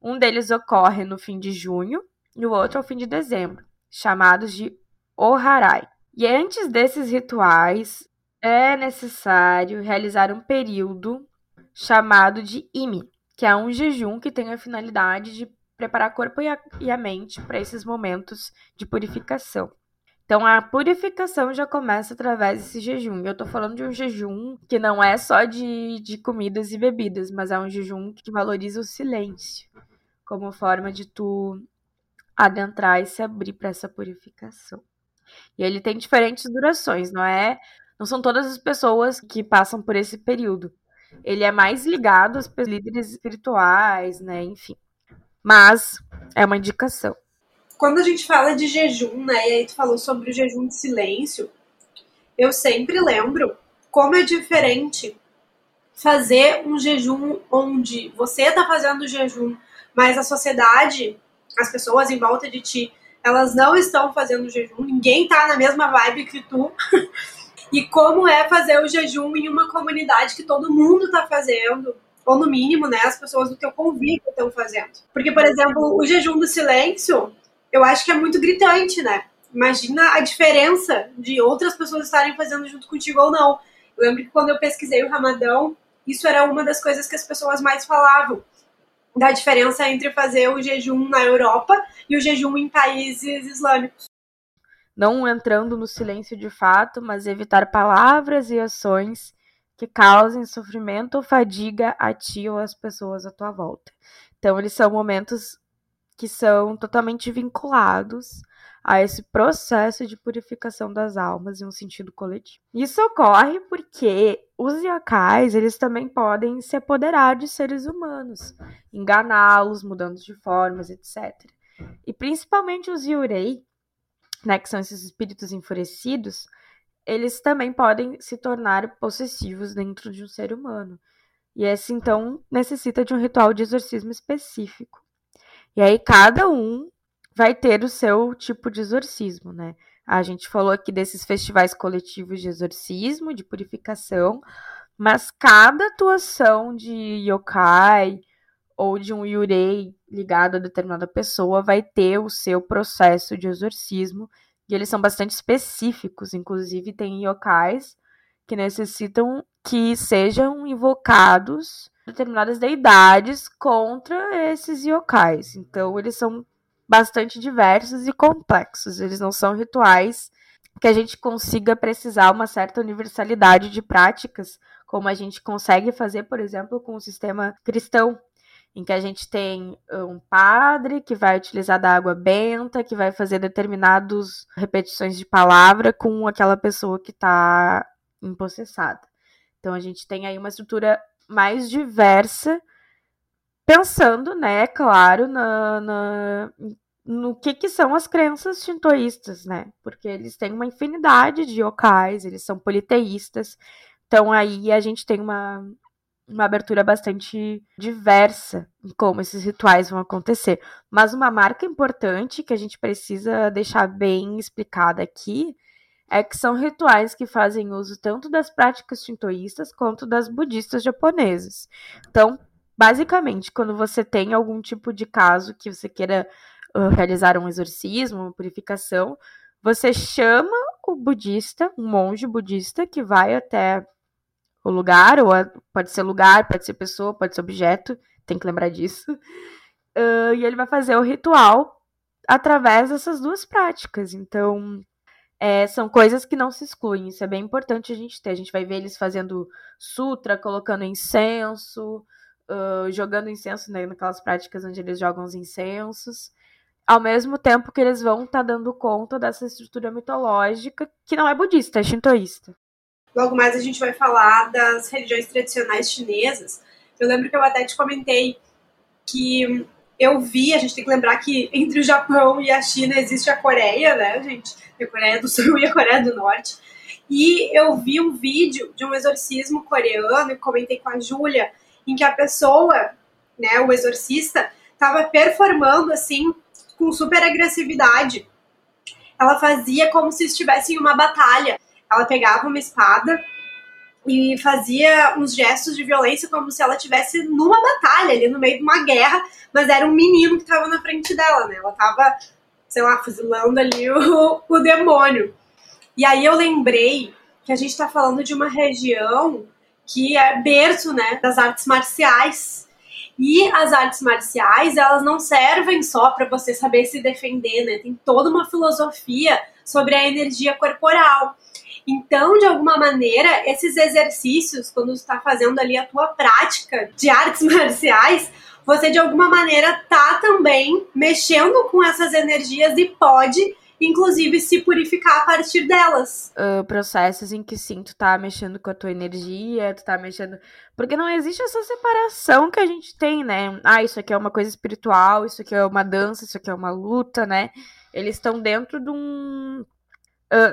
Um deles ocorre no fim de junho e o outro ao fim de dezembro, chamados de Oharai. E antes desses rituais, é necessário realizar um período chamado de Imi, que é um jejum que tem a finalidade de preparar o corpo e a, e a mente para esses momentos de purificação. Então a purificação já começa através desse jejum. Eu tô falando de um jejum que não é só de, de comidas e bebidas, mas é um jejum que valoriza o silêncio como forma de tu adentrar e se abrir para essa purificação. E ele tem diferentes durações, não é? Não são todas as pessoas que passam por esse período. Ele é mais ligado aos líderes espirituais, né? Enfim. Mas é uma indicação quando a gente fala de jejum, né, e aí tu falou sobre o jejum de silêncio, eu sempre lembro como é diferente fazer um jejum onde você tá fazendo jejum, mas a sociedade, as pessoas em volta de ti, elas não estão fazendo jejum, ninguém tá na mesma vibe que tu. e como é fazer o jejum em uma comunidade que todo mundo tá fazendo, ou no mínimo, né, as pessoas do teu convívio estão fazendo. Porque, por exemplo, o jejum do silêncio, eu acho que é muito gritante, né? Imagina a diferença de outras pessoas estarem fazendo junto contigo ou não. Eu lembro que quando eu pesquisei o Ramadão, isso era uma das coisas que as pessoas mais falavam. Da diferença entre fazer o jejum na Europa e o jejum em países islâmicos. Não entrando no silêncio de fato, mas evitar palavras e ações que causem sofrimento ou fadiga a ti ou às pessoas à tua volta. Então, eles são momentos que são totalmente vinculados a esse processo de purificação das almas em um sentido coletivo. Isso ocorre porque os yokais, eles também podem se apoderar de seres humanos, enganá-los, mudando de formas, etc. E principalmente os yurei, né, que são esses espíritos enfurecidos, eles também podem se tornar possessivos dentro de um ser humano. E esse, então, necessita de um ritual de exorcismo específico. E aí cada um vai ter o seu tipo de exorcismo, né? A gente falou aqui desses festivais coletivos de exorcismo, de purificação, mas cada atuação de yokai ou de um yurei ligado a determinada pessoa vai ter o seu processo de exorcismo e eles são bastante específicos, inclusive tem yokais que necessitam que sejam invocados determinadas deidades contra esses yokais. Então, eles são bastante diversos e complexos. Eles não são rituais que a gente consiga precisar uma certa universalidade de práticas, como a gente consegue fazer, por exemplo, com o sistema cristão, em que a gente tem um padre que vai utilizar da água benta, que vai fazer determinadas repetições de palavra com aquela pessoa que está empossessada. Então a gente tem aí uma estrutura mais diversa pensando, né, claro, na, na, no que, que são as crenças shintoístas, né? Porque eles têm uma infinidade de yokais, eles são politeístas. Então aí a gente tem uma, uma abertura bastante diversa em como esses rituais vão acontecer. Mas uma marca importante que a gente precisa deixar bem explicada aqui é que são rituais que fazem uso tanto das práticas shintoístas quanto das budistas japonesas. Então, basicamente, quando você tem algum tipo de caso que você queira uh, realizar um exorcismo, uma purificação, você chama o budista, um monge budista, que vai até o lugar, ou a, pode ser lugar, pode ser pessoa, pode ser objeto, tem que lembrar disso. Uh, e ele vai fazer o ritual através dessas duas práticas. Então, é, são coisas que não se excluem. Isso é bem importante a gente ter. A gente vai ver eles fazendo sutra, colocando incenso, uh, jogando incenso né, naquelas práticas onde eles jogam os incensos. Ao mesmo tempo que eles vão estar tá dando conta dessa estrutura mitológica que não é budista, é shintoísta. Logo mais a gente vai falar das religiões tradicionais chinesas. Eu lembro que eu até te comentei que eu vi, a gente tem que lembrar que entre o Japão e a China existe a Coreia, né, gente? A Coreia do Sul e a Coreia do Norte. E eu vi um vídeo de um exorcismo coreano, e comentei com a Júlia, em que a pessoa, né, o exorcista, estava performando assim com super agressividade. Ela fazia como se estivesse em uma batalha ela pegava uma espada e fazia uns gestos de violência como se ela tivesse numa batalha ali no meio de uma guerra, mas era um menino que estava na frente dela, né? Ela estava, sei lá, fuzilando ali o, o demônio. E aí eu lembrei que a gente está falando de uma região que é berço, né, das artes marciais. E as artes marciais, elas não servem só para você saber se defender, né? Tem toda uma filosofia sobre a energia corporal. Então, de alguma maneira, esses exercícios, quando você está fazendo ali a tua prática de artes marciais, você de alguma maneira tá também mexendo com essas energias e pode inclusive se purificar a partir delas. Uh, processos em que sim, tu tá mexendo com a tua energia, tu tá mexendo. Porque não existe essa separação que a gente tem, né? Ah, isso aqui é uma coisa espiritual, isso aqui é uma dança, isso aqui é uma luta, né? Eles estão dentro de um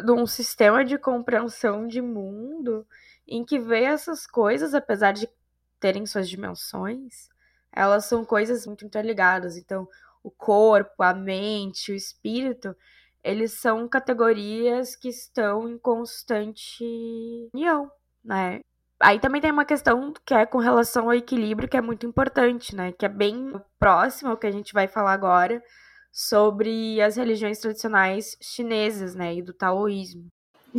de um sistema de compreensão de mundo em que vê essas coisas, apesar de terem suas dimensões, elas são coisas muito interligadas. Então, o corpo, a mente, o espírito, eles são categorias que estão em constante união, né? Aí também tem uma questão que é com relação ao equilíbrio, que é muito importante, né? Que é bem próximo ao que a gente vai falar agora, sobre as religiões tradicionais chinesas, né, e do taoísmo.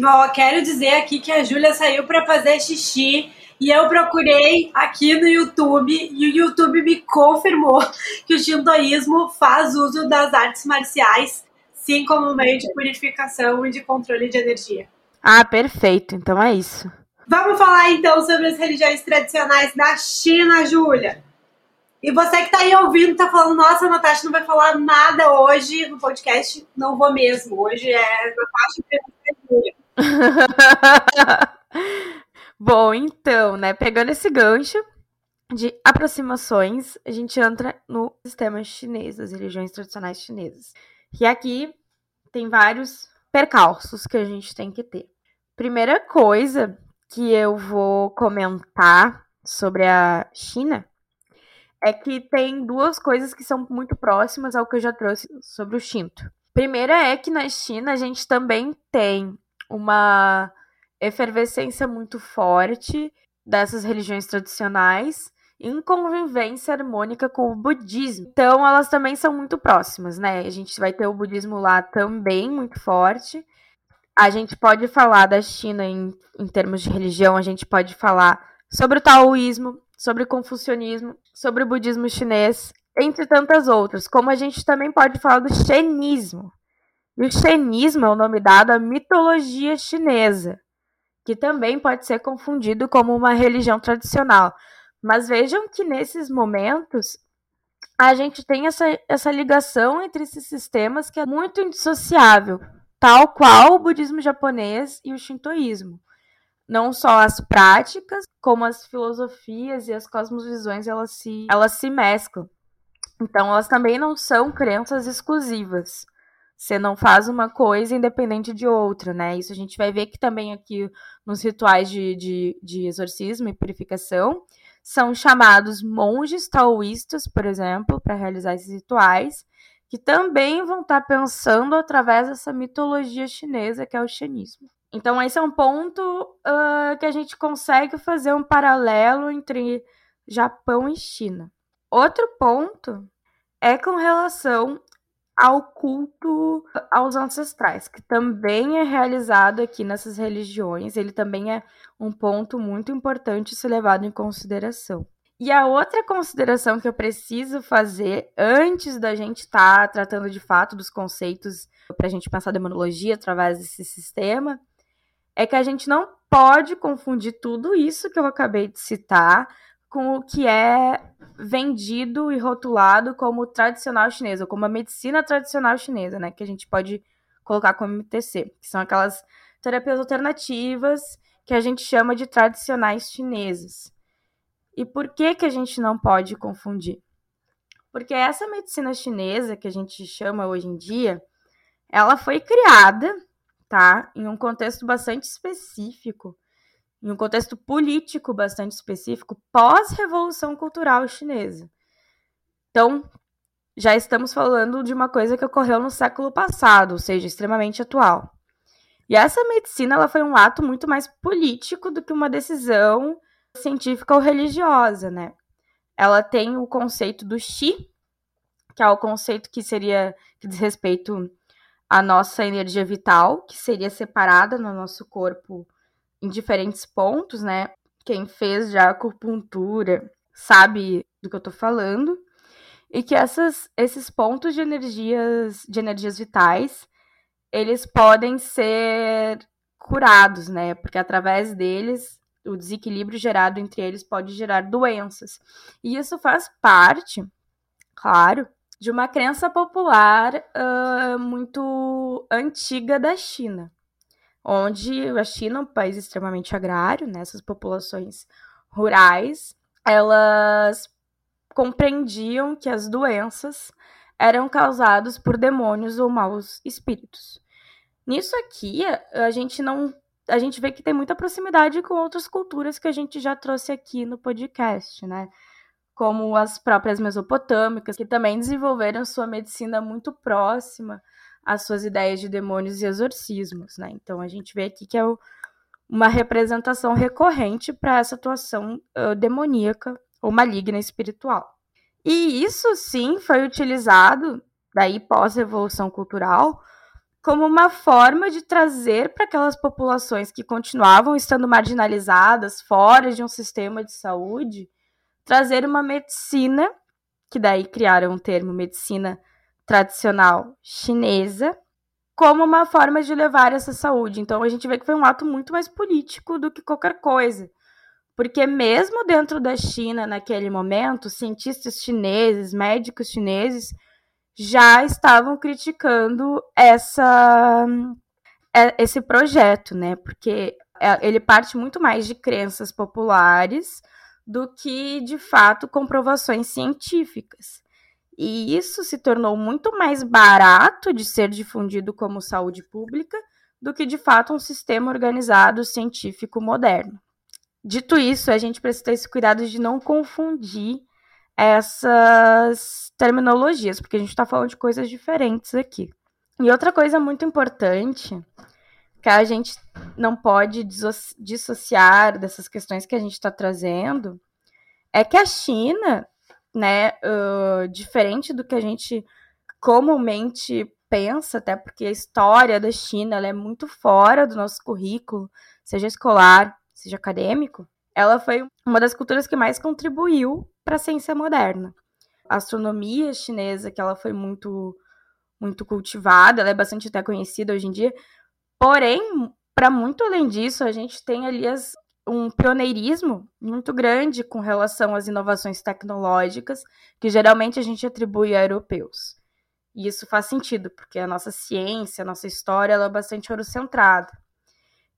Ó, quero dizer aqui que a Júlia saiu para fazer xixi e eu procurei aqui no YouTube e o YouTube me confirmou que o shintoísmo faz uso das artes marciais, sim como meio de purificação e de controle de energia. Ah, perfeito. Então é isso. Vamos falar então sobre as religiões tradicionais da China, Júlia. E você que tá aí ouvindo, tá falando, nossa, a Natasha não vai falar nada hoje no podcast. Não vou mesmo. Hoje é Natasha Bom, então, né, pegando esse gancho de aproximações, a gente entra no sistema chinês, das religiões tradicionais chinesas. E aqui tem vários percalços que a gente tem que ter. Primeira coisa que eu vou comentar sobre a China é que tem duas coisas que são muito próximas ao que eu já trouxe sobre o Shinto. Primeira é que na China a gente também tem uma efervescência muito forte dessas religiões tradicionais em convivência harmônica com o budismo. Então elas também são muito próximas, né? A gente vai ter o budismo lá também muito forte. A gente pode falar da China em, em termos de religião, a gente pode falar sobre o taoísmo, sobre confucionismo, sobre o budismo chinês, entre tantas outras, como a gente também pode falar do xenismo. E o xenismo é o nome dado à mitologia chinesa, que também pode ser confundido como uma religião tradicional. Mas vejam que nesses momentos a gente tem essa, essa ligação entre esses sistemas que é muito indissociável, tal qual o budismo japonês e o shintoísmo. Não só as práticas, como as filosofias e as cosmovisões, elas se, elas se mesclam. Então, elas também não são crenças exclusivas. Você não faz uma coisa independente de outra, né? Isso a gente vai ver que também aqui nos rituais de, de, de exorcismo e purificação são chamados monges taoístas, por exemplo, para realizar esses rituais, que também vão estar tá pensando através dessa mitologia chinesa que é o xenismo. Então, esse é um ponto uh, que a gente consegue fazer um paralelo entre Japão e China. Outro ponto é com relação ao culto aos ancestrais, que também é realizado aqui nessas religiões. Ele também é um ponto muito importante ser levado em consideração. E a outra consideração que eu preciso fazer antes da gente estar tá tratando de fato dos conceitos para a gente pensar demonologia através desse sistema é que a gente não pode confundir tudo isso que eu acabei de citar com o que é vendido e rotulado como tradicional chinês, ou como a medicina tradicional chinesa, né? Que a gente pode colocar como MTC, que são aquelas terapias alternativas que a gente chama de tradicionais chineses. E por que que a gente não pode confundir? Porque essa medicina chinesa que a gente chama hoje em dia, ela foi criada, tá, em um contexto bastante específico em um contexto político bastante específico, pós-revolução cultural chinesa. Então, já estamos falando de uma coisa que ocorreu no século passado, ou seja, extremamente atual. E essa medicina ela foi um ato muito mais político do que uma decisão científica ou religiosa, né? Ela tem o conceito do Qi, que é o conceito que seria que diz respeito à nossa energia vital, que seria separada no nosso corpo em diferentes pontos, né? Quem fez já acupuntura sabe do que eu tô falando. E que essas, esses pontos de energias, de energias vitais, eles podem ser curados, né? Porque através deles, o desequilíbrio gerado entre eles pode gerar doenças. E isso faz parte, claro, de uma crença popular uh, muito antiga da China onde a China é um país extremamente agrário, né, essas populações rurais, elas compreendiam que as doenças eram causadas por demônios ou maus espíritos. Nisso aqui, a gente não a gente vê que tem muita proximidade com outras culturas que a gente já trouxe aqui no podcast, né? Como as próprias mesopotâmicas, que também desenvolveram sua medicina muito próxima as suas ideias de demônios e exorcismos, né? Então a gente vê aqui que é o, uma representação recorrente para essa atuação uh, demoníaca ou maligna espiritual. E isso sim foi utilizado daí pós-revolução cultural como uma forma de trazer para aquelas populações que continuavam estando marginalizadas, fora de um sistema de saúde, trazer uma medicina, que daí criaram o termo medicina tradicional chinesa como uma forma de levar essa saúde. Então a gente vê que foi um ato muito mais político do que qualquer coisa. Porque mesmo dentro da China, naquele momento, cientistas chineses, médicos chineses já estavam criticando essa é, esse projeto, né? Porque é, ele parte muito mais de crenças populares do que de fato comprovações científicas. E isso se tornou muito mais barato de ser difundido como saúde pública do que de fato um sistema organizado científico moderno. Dito isso, a gente precisa ter esse cuidado de não confundir essas terminologias, porque a gente está falando de coisas diferentes aqui. E outra coisa muito importante que a gente não pode dissociar dessas questões que a gente está trazendo é que a China né, uh, diferente do que a gente comumente pensa, até porque a história da China é muito fora do nosso currículo, seja escolar, seja acadêmico. Ela foi uma das culturas que mais contribuiu para a ciência moderna. A astronomia chinesa, que ela foi muito muito cultivada, ela é bastante até conhecida hoje em dia. Porém, para muito além disso, a gente tem ali as, um pioneirismo muito grande com relação às inovações tecnológicas, que geralmente a gente atribui a europeus. E isso faz sentido, porque a nossa ciência, a nossa história, ela é bastante eurocentrada.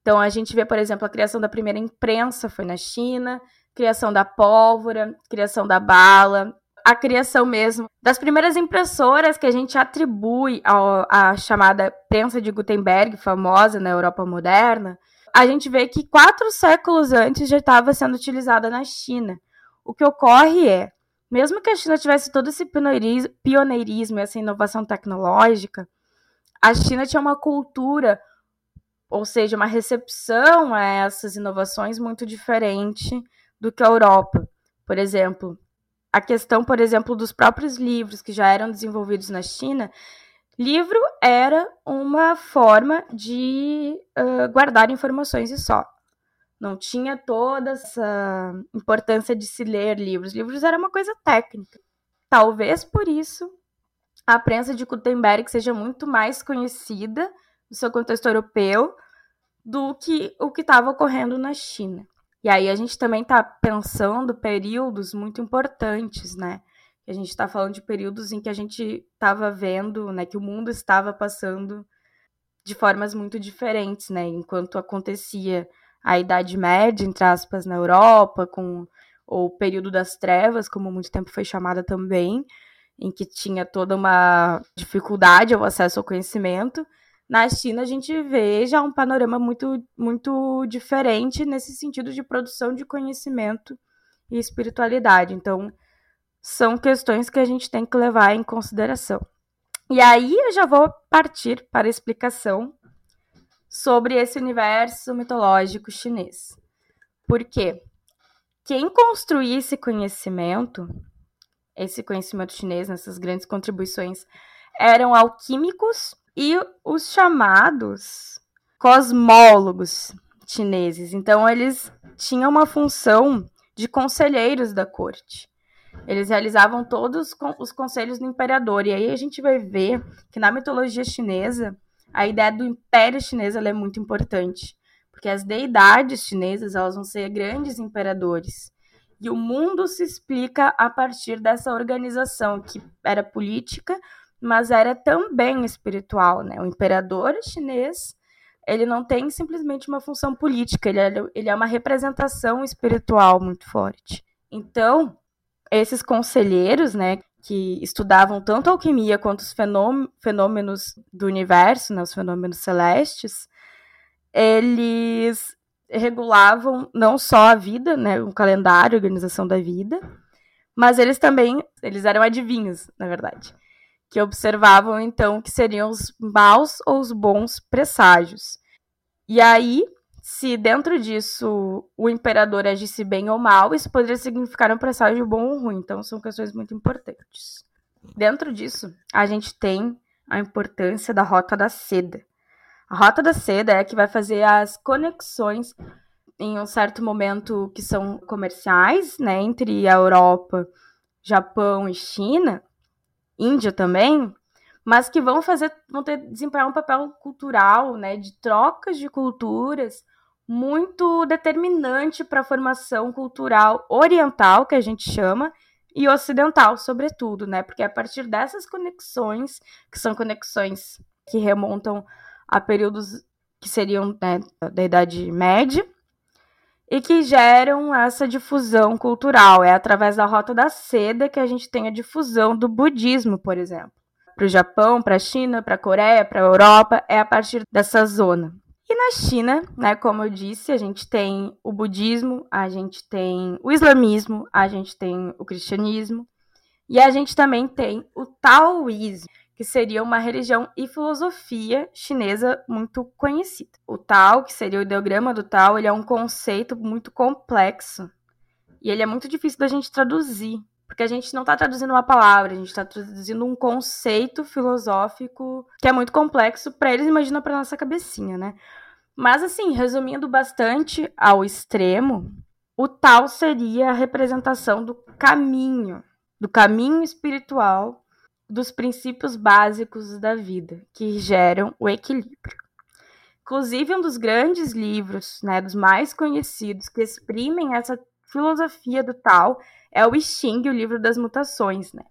Então a gente vê, por exemplo, a criação da primeira imprensa foi na China, criação da pólvora, criação da bala, a criação mesmo das primeiras impressoras que a gente atribui à chamada prensa de Gutenberg, famosa na Europa moderna, a gente vê que quatro séculos antes já estava sendo utilizada na China. O que ocorre é, mesmo que a China tivesse todo esse pioneirismo, essa inovação tecnológica, a China tinha uma cultura, ou seja, uma recepção a essas inovações muito diferente do que a Europa. Por exemplo, a questão, por exemplo, dos próprios livros que já eram desenvolvidos na China, livro era uma forma de uh, guardar informações e só. Não tinha toda essa importância de se ler livros. Livros era uma coisa técnica. Talvez por isso a prensa de Gutenberg seja muito mais conhecida no seu contexto europeu do que o que estava ocorrendo na China. E aí a gente também está pensando períodos muito importantes, né? A gente está falando de períodos em que a gente estava vendo, né, que o mundo estava passando de formas muito diferentes, né? Enquanto acontecia a Idade Média, entre aspas, na Europa, com o período das trevas, como muito tempo foi chamada também, em que tinha toda uma dificuldade ao acesso ao conhecimento. Na China, a gente vê já um panorama muito, muito diferente nesse sentido de produção de conhecimento e espiritualidade. Então, são questões que a gente tem que levar em consideração. E aí eu já vou partir para a explicação sobre esse universo mitológico chinês. Por quê? Quem construiu esse conhecimento, esse conhecimento chinês, nessas grandes contribuições, eram alquímicos e os chamados cosmólogos chineses. Então, eles tinham uma função de conselheiros da corte. Eles realizavam todos os conselhos do imperador. E aí a gente vai ver que na mitologia chinesa, a ideia do império chinês é muito importante. Porque as deidades chinesas elas vão ser grandes imperadores. E o mundo se explica a partir dessa organização que era política, mas era também espiritual, né? O imperador chinês, ele não tem simplesmente uma função política, ele é, ele é uma representação espiritual muito forte. Então, esses conselheiros, né, que estudavam tanto a alquimia quanto os fenômenos do universo, né, os fenômenos celestes, eles regulavam não só a vida, né, o calendário, a organização da vida, mas eles também, eles eram adivinhos, na verdade que observavam então que seriam os maus ou os bons presságios. E aí, se dentro disso o imperador agisse bem ou mal, isso poderia significar um presságio bom ou ruim. Então, são questões muito importantes. Dentro disso, a gente tem a importância da Rota da Seda. A Rota da Seda é que vai fazer as conexões em um certo momento que são comerciais, né, entre a Europa, Japão e China, Índia também, mas que vão fazer, vão ter desempenhar um papel cultural, né, de trocas de culturas muito determinante para a formação cultural oriental, que a gente chama, e ocidental, sobretudo, né? Porque é a partir dessas conexões, que são conexões que remontam a períodos que seriam né, da Idade Média, e que geram essa difusão cultural. É através da Rota da Seda que a gente tem a difusão do budismo, por exemplo. Para o Japão, para a China, para a Coreia, para a Europa, é a partir dessa zona. E na China, né, como eu disse, a gente tem o budismo, a gente tem o islamismo, a gente tem o cristianismo e a gente também tem o taoísmo que seria uma religião e filosofia chinesa muito conhecida. O Tao, que seria o ideograma do Tao, ele é um conceito muito complexo e ele é muito difícil da gente traduzir, porque a gente não está traduzindo uma palavra, a gente está traduzindo um conceito filosófico que é muito complexo para eles, imagina para nossa cabecinha, né? Mas assim, resumindo bastante ao extremo, o Tao seria a representação do caminho, do caminho espiritual dos princípios básicos da vida, que geram o equilíbrio. Inclusive, um dos grandes livros, né, dos mais conhecidos, que exprimem essa filosofia do tal, é o I Ching, o livro das mutações, né?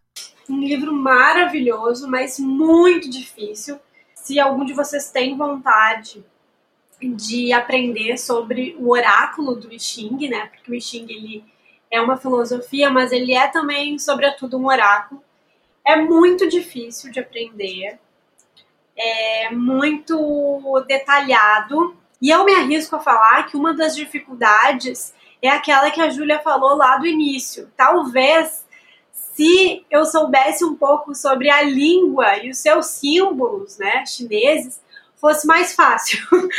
Um livro maravilhoso, mas muito difícil. Se algum de vocês tem vontade de aprender sobre o oráculo do I Ching, né? Porque o I Ching ele é uma filosofia, mas ele é também, sobretudo, um oráculo. É muito difícil de aprender, é muito detalhado. E eu me arrisco a falar que uma das dificuldades é aquela que a Júlia falou lá do início. Talvez se eu soubesse um pouco sobre a língua e os seus símbolos, né, chineses, fosse mais fácil.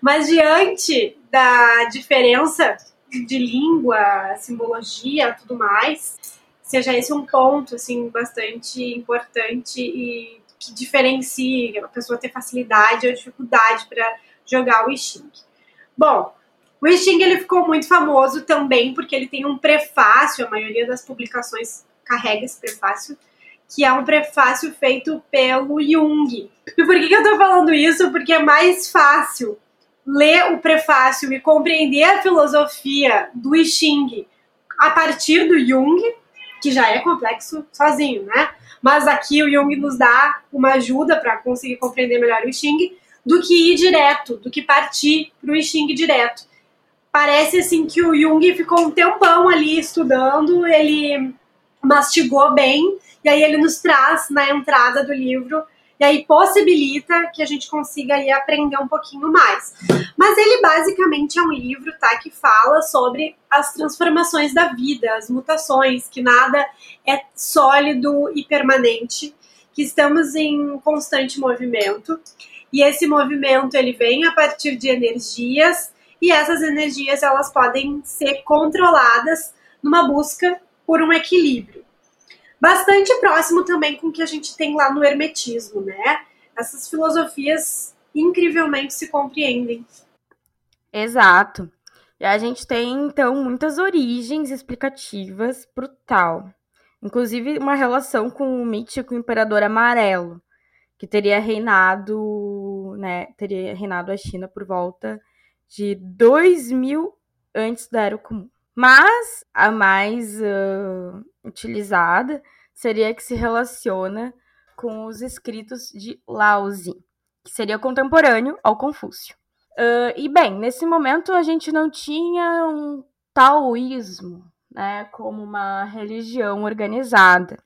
Mas diante da diferença de língua, simbologia, tudo mais, seja esse um ponto assim bastante importante e que diferencie a pessoa ter facilidade ou dificuldade para jogar o I Ching. Bom, o I Ching ele ficou muito famoso também porque ele tem um prefácio, a maioria das publicações carrega esse prefácio, que é um prefácio feito pelo Jung. E por que, eu tô falando isso? Porque é mais fácil ler o prefácio e compreender a filosofia do I Ching a partir do Jung, que já é complexo sozinho, né? Mas aqui o Jung nos dá uma ajuda para conseguir compreender melhor o I Ching, do que ir direto, do que partir para o I Ching direto. Parece assim que o Jung ficou um tempão ali estudando, ele mastigou bem, e aí ele nos traz na entrada do livro, e aí possibilita que a gente consiga aí aprender um pouquinho mais. Mas ele basicamente é um livro, tá, que fala sobre as transformações da vida, as mutações, que nada é sólido e permanente, que estamos em constante movimento. E esse movimento ele vem a partir de energias e essas energias elas podem ser controladas numa busca por um equilíbrio. Bastante próximo também com o que a gente tem lá no Hermetismo, né? Essas filosofias incrivelmente se compreendem. Exato. E a gente tem, então, muitas origens explicativas para o tal. Inclusive, uma relação com o mítico imperador amarelo, que teria reinado, né, teria reinado a China por volta de 2000 antes da Era Comum. Mas a mais uh, utilizada seria a que se relaciona com os escritos de Laozi, que seria contemporâneo ao Confúcio. Uh, e bem, nesse momento a gente não tinha um taoísmo né, como uma religião organizada.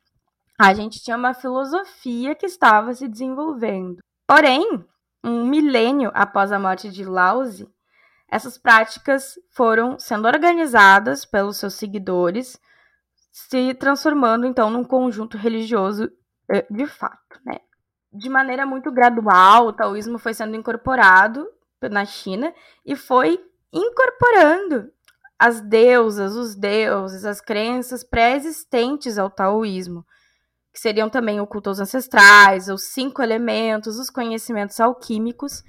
A gente tinha uma filosofia que estava se desenvolvendo. Porém, um milênio após a morte de Laozi, essas práticas foram sendo organizadas pelos seus seguidores, se transformando então num conjunto religioso eh, de fato, né? De maneira muito gradual, o taoísmo foi sendo incorporado na China e foi incorporando as deusas, os deuses, as crenças pré-existentes ao taoísmo, que seriam também o culto aos ancestrais, os cinco elementos, os conhecimentos alquímicos,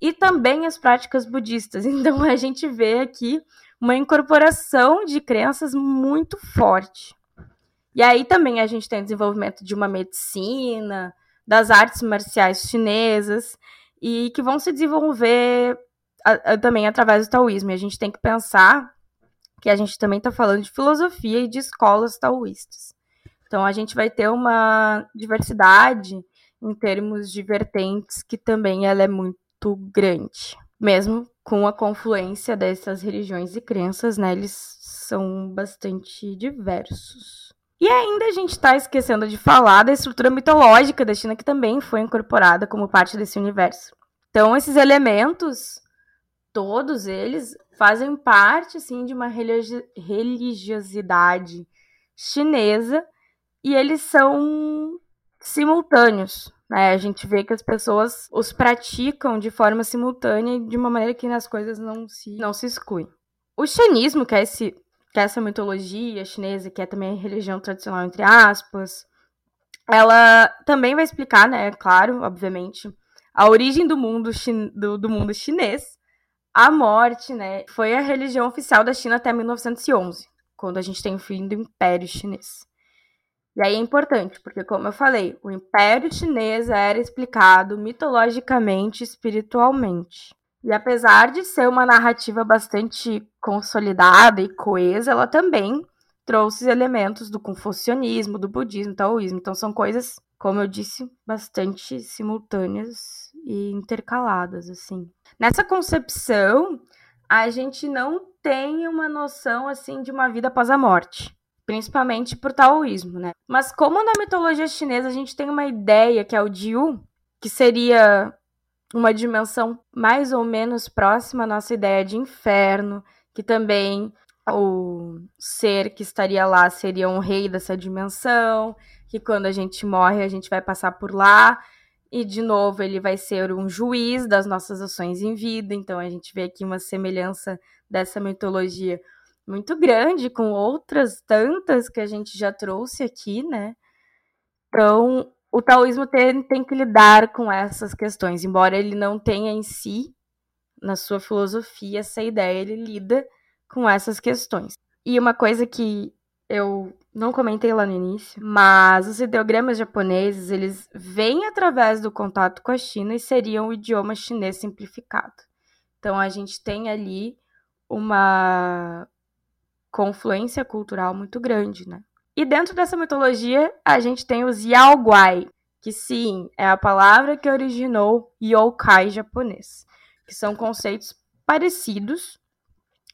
e também as práticas budistas. Então a gente vê aqui uma incorporação de crenças muito forte. E aí também a gente tem o desenvolvimento de uma medicina, das artes marciais chinesas, e que vão se desenvolver a, a, também através do taoísmo. E a gente tem que pensar que a gente também está falando de filosofia e de escolas taoístas. Então a gente vai ter uma diversidade em termos de vertentes que também ela é muito muito grande. Mesmo com a confluência dessas religiões e crenças, né, eles são bastante diversos. E ainda a gente está esquecendo de falar da estrutura mitológica da China, que também foi incorporada como parte desse universo. Então, esses elementos, todos eles, fazem parte, assim, de uma religiosidade chinesa e eles são simultâneos. Né? A gente vê que as pessoas os praticam de forma simultânea e de uma maneira que as coisas não se, não se excluem. O xanismo, que é, esse, que é essa mitologia chinesa, que é também religião tradicional, entre aspas, ela também vai explicar, né, claro, obviamente, a origem do mundo, do, do mundo chinês, a morte, né, foi a religião oficial da China até 1911, quando a gente tem o fim do Império Chinês. E aí é importante, porque, como eu falei, o Império Chinês era explicado mitologicamente e espiritualmente. E apesar de ser uma narrativa bastante consolidada e coesa, ela também trouxe elementos do confucionismo, do budismo, do taoísmo. Então são coisas, como eu disse, bastante simultâneas e intercaladas, assim. Nessa concepção, a gente não tem uma noção, assim, de uma vida após a morte. Principalmente por taoísmo, né? Mas como na mitologia chinesa a gente tem uma ideia que é o Diu, que seria uma dimensão mais ou menos próxima à nossa ideia de inferno, que também o ser que estaria lá seria um rei dessa dimensão, que quando a gente morre a gente vai passar por lá e de novo ele vai ser um juiz das nossas ações em vida. Então a gente vê aqui uma semelhança dessa mitologia muito grande com outras tantas que a gente já trouxe aqui, né? Então, o taoísmo tem, tem que lidar com essas questões, embora ele não tenha em si, na sua filosofia, essa ideia, ele lida com essas questões. E uma coisa que eu não comentei lá no início, mas os ideogramas japoneses, eles vêm através do contato com a China e seriam o idioma chinês simplificado. Então a gente tem ali uma confluência cultural muito grande, né? E dentro dessa mitologia, a gente tem os Yaoguai, que sim, é a palavra que originou yokai japonês, que são conceitos parecidos,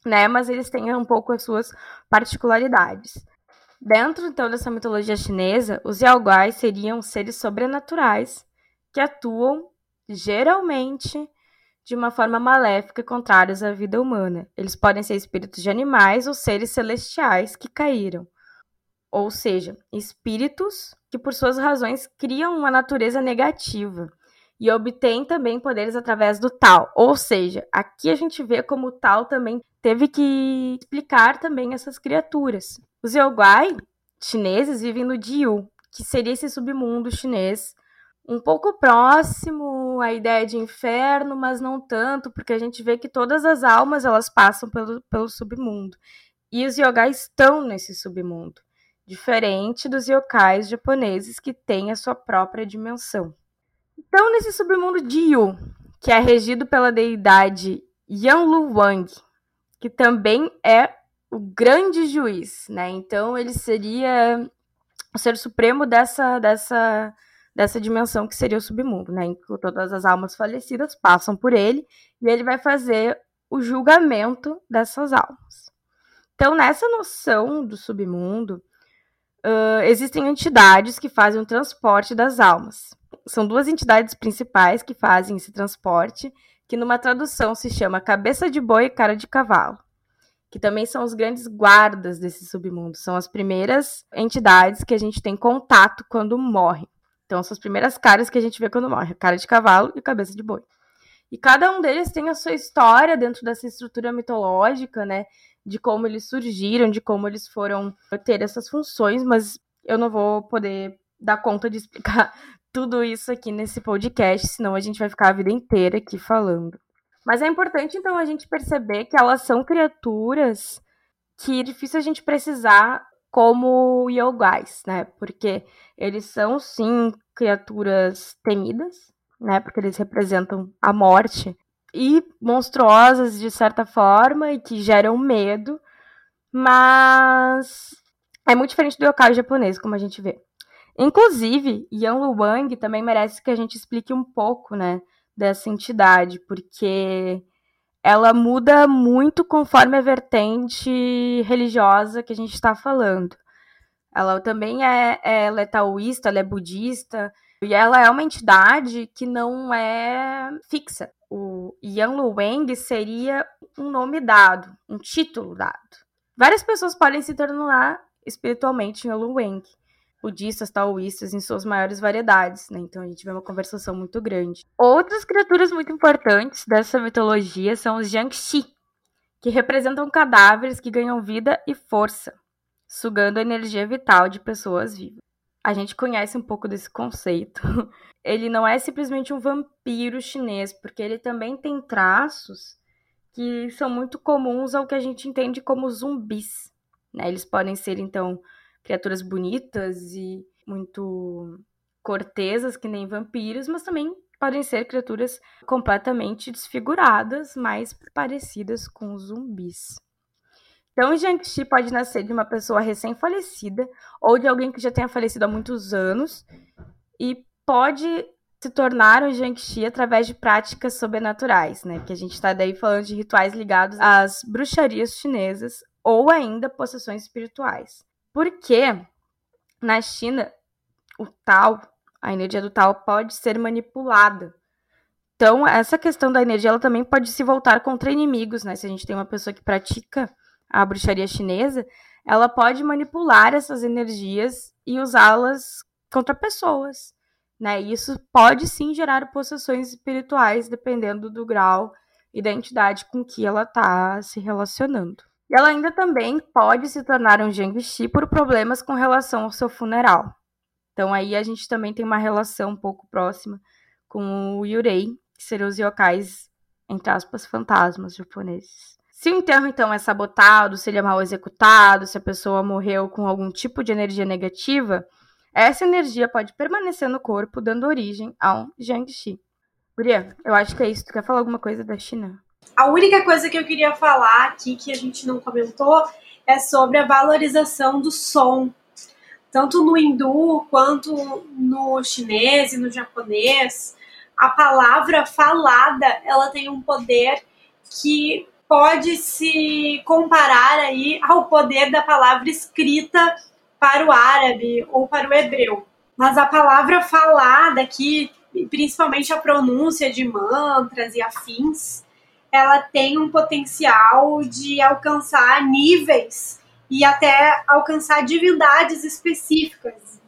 né, mas eles têm um pouco as suas particularidades. Dentro então dessa mitologia chinesa, os Yaoguai seriam seres sobrenaturais que atuam geralmente de uma forma maléfica contrários à vida humana. Eles podem ser espíritos de animais ou seres celestiais que caíram. Ou seja, espíritos que, por suas razões, criam uma natureza negativa e obtêm também poderes através do tal. Ou seja, aqui a gente vê como o tal também teve que explicar também essas criaturas. Os Yoguai chineses vivem no Diu, que seria esse submundo chinês um pouco próximo à ideia de inferno, mas não tanto, porque a gente vê que todas as almas elas passam pelo, pelo submundo. E os yogai estão nesse submundo, diferente dos yokais japoneses que têm a sua própria dimensão. Então, nesse submundo de Yu, que é regido pela deidade Yanlu Wang, que também é o grande juiz, né? Então, ele seria o ser supremo dessa, dessa dessa dimensão que seria o submundo, né? Em que todas as almas falecidas passam por ele e ele vai fazer o julgamento dessas almas. Então, nessa noção do submundo, uh, existem entidades que fazem o transporte das almas. São duas entidades principais que fazem esse transporte, que numa tradução se chama cabeça de boi e cara de cavalo, que também são os grandes guardas desse submundo. São as primeiras entidades que a gente tem contato quando morre. Então, são as primeiras caras que a gente vê quando morre: cara de cavalo e cabeça de boi. E cada um deles tem a sua história dentro dessa estrutura mitológica, né? De como eles surgiram, de como eles foram ter essas funções, mas eu não vou poder dar conta de explicar tudo isso aqui nesse podcast, senão a gente vai ficar a vida inteira aqui falando. Mas é importante, então, a gente perceber que elas são criaturas que é difícil a gente precisar como yogais, né? Porque eles são sim criaturas temidas, né? Porque eles representam a morte e monstruosas de certa forma e que geram medo, mas é muito diferente do yokai japonês, como a gente vê. Inclusive, Yan Wang também merece que a gente explique um pouco, né, dessa entidade, porque ela muda muito conforme a vertente religiosa que a gente está falando. Ela também é, é, é taoísta, ela é budista, e ela é uma entidade que não é fixa. O Yan Wang seria um nome dado, um título dado. Várias pessoas podem se tornar espiritualmente Yan Wang budistas, taoístas, em suas maiores variedades, né? Então a gente vê uma conversação muito grande. Outras criaturas muito importantes dessa mitologia são os Jiangxi, que representam cadáveres que ganham vida e força, sugando a energia vital de pessoas vivas. A gente conhece um pouco desse conceito. Ele não é simplesmente um vampiro chinês, porque ele também tem traços que são muito comuns ao que a gente entende como zumbis. Né? Eles podem ser, então, criaturas bonitas e muito cortesas, que nem vampiros, mas também podem ser criaturas completamente desfiguradas, mais parecidas com zumbis. Então, o Jiangxi pode nascer de uma pessoa recém-falecida ou de alguém que já tenha falecido há muitos anos e pode se tornaram Jiangxi através de práticas sobrenaturais, né? Que a gente está daí falando de rituais ligados às bruxarias chinesas ou ainda possessões espirituais. Porque na China o tal, a energia do tal pode ser manipulada. Então, essa questão da energia ela também pode se voltar contra inimigos, né? Se a gente tem uma pessoa que pratica a bruxaria chinesa, ela pode manipular essas energias e usá-las contra pessoas né? Isso pode sim gerar possessões espirituais, dependendo do grau e da entidade com que ela está se relacionando. E ela ainda também pode se tornar um Jiangxi por problemas com relação ao seu funeral. Então aí a gente também tem uma relação um pouco próxima com o Yurei, que seriam os yokais, entre aspas, fantasmas japoneses. Se o enterro, então, é sabotado, se ele é mal executado, se a pessoa morreu com algum tipo de energia negativa, essa energia pode permanecer no corpo, dando origem a um Jiangxi. Guria, eu acho que é isso. Tu quer falar alguma coisa da China? A única coisa que eu queria falar aqui, que a gente não comentou, é sobre a valorização do som. Tanto no hindu quanto no chinês e no japonês, a palavra falada, ela tem um poder que pode se comparar aí ao poder da palavra escrita para o árabe ou para o hebreu. Mas a palavra falada aqui, principalmente a pronúncia de mantras e afins, ela tem um potencial de alcançar níveis e até alcançar divindades específicas.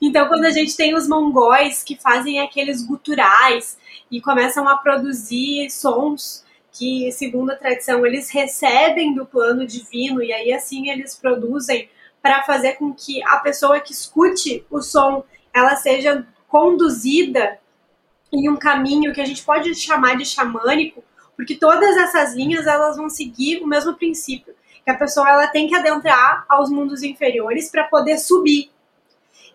Então, quando a gente tem os mongóis que fazem aqueles guturais e começam a produzir sons que, segundo a tradição, eles recebem do plano divino e aí assim eles produzem para fazer com que a pessoa que escute o som ela seja conduzida em um caminho que a gente pode chamar de xamânico, porque todas essas linhas elas vão seguir o mesmo princípio, que a pessoa ela tem que adentrar aos mundos inferiores para poder subir.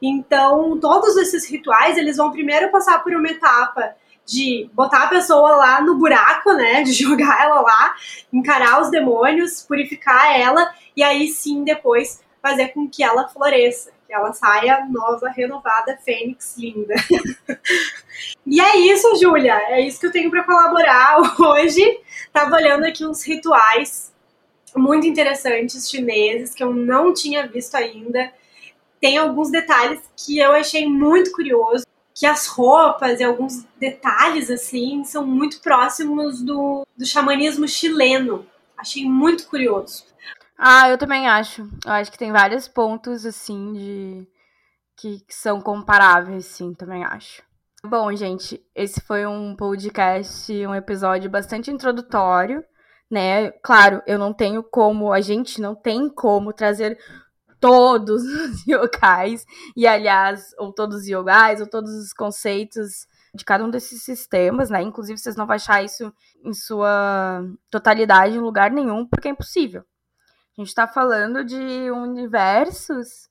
Então, todos esses rituais, eles vão primeiro passar por uma etapa de botar a pessoa lá no buraco, né, de jogar ela lá, encarar os demônios, purificar ela e aí sim depois fazer com que ela floresça, que ela saia nova, renovada, fênix, linda. e é isso, Júlia. É isso que eu tenho para colaborar hoje. Tava olhando aqui uns rituais muito interessantes chineses que eu não tinha visto ainda. Tem alguns detalhes que eu achei muito curioso, que as roupas e alguns detalhes assim são muito próximos do, do xamanismo chileno. Achei muito curioso. Ah, eu também acho. Eu acho que tem vários pontos, assim, de. que, são comparáveis, sim, também acho. Bom, gente, esse foi um podcast, um episódio bastante introdutório, né? Claro, eu não tenho como, a gente não tem como trazer todos os yokais, e aliás, ou todos os yogais, ou todos os conceitos de cada um desses sistemas, né? Inclusive, vocês não vão achar isso em sua totalidade em lugar nenhum, porque é impossível. A gente está falando de universos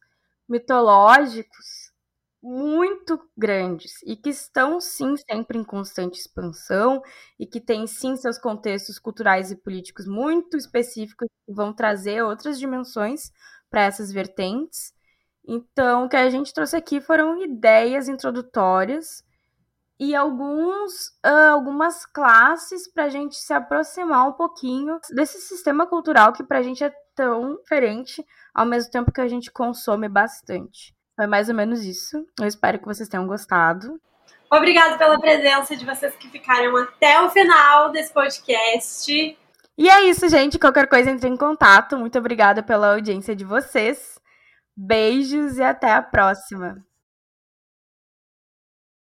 mitológicos muito grandes e que estão sim sempre em constante expansão e que têm sim seus contextos culturais e políticos muito específicos que vão trazer outras dimensões para essas vertentes. Então, o que a gente trouxe aqui foram ideias introdutórias e alguns, uh, algumas classes para a gente se aproximar um pouquinho desse sistema cultural que para a gente é tão diferente, ao mesmo tempo que a gente consome bastante. Foi mais ou menos isso. Eu espero que vocês tenham gostado. Obrigada pela presença de vocês que ficaram até o final desse podcast. E é isso, gente. Qualquer coisa, entre em contato. Muito obrigada pela audiência de vocês. Beijos e até a próxima.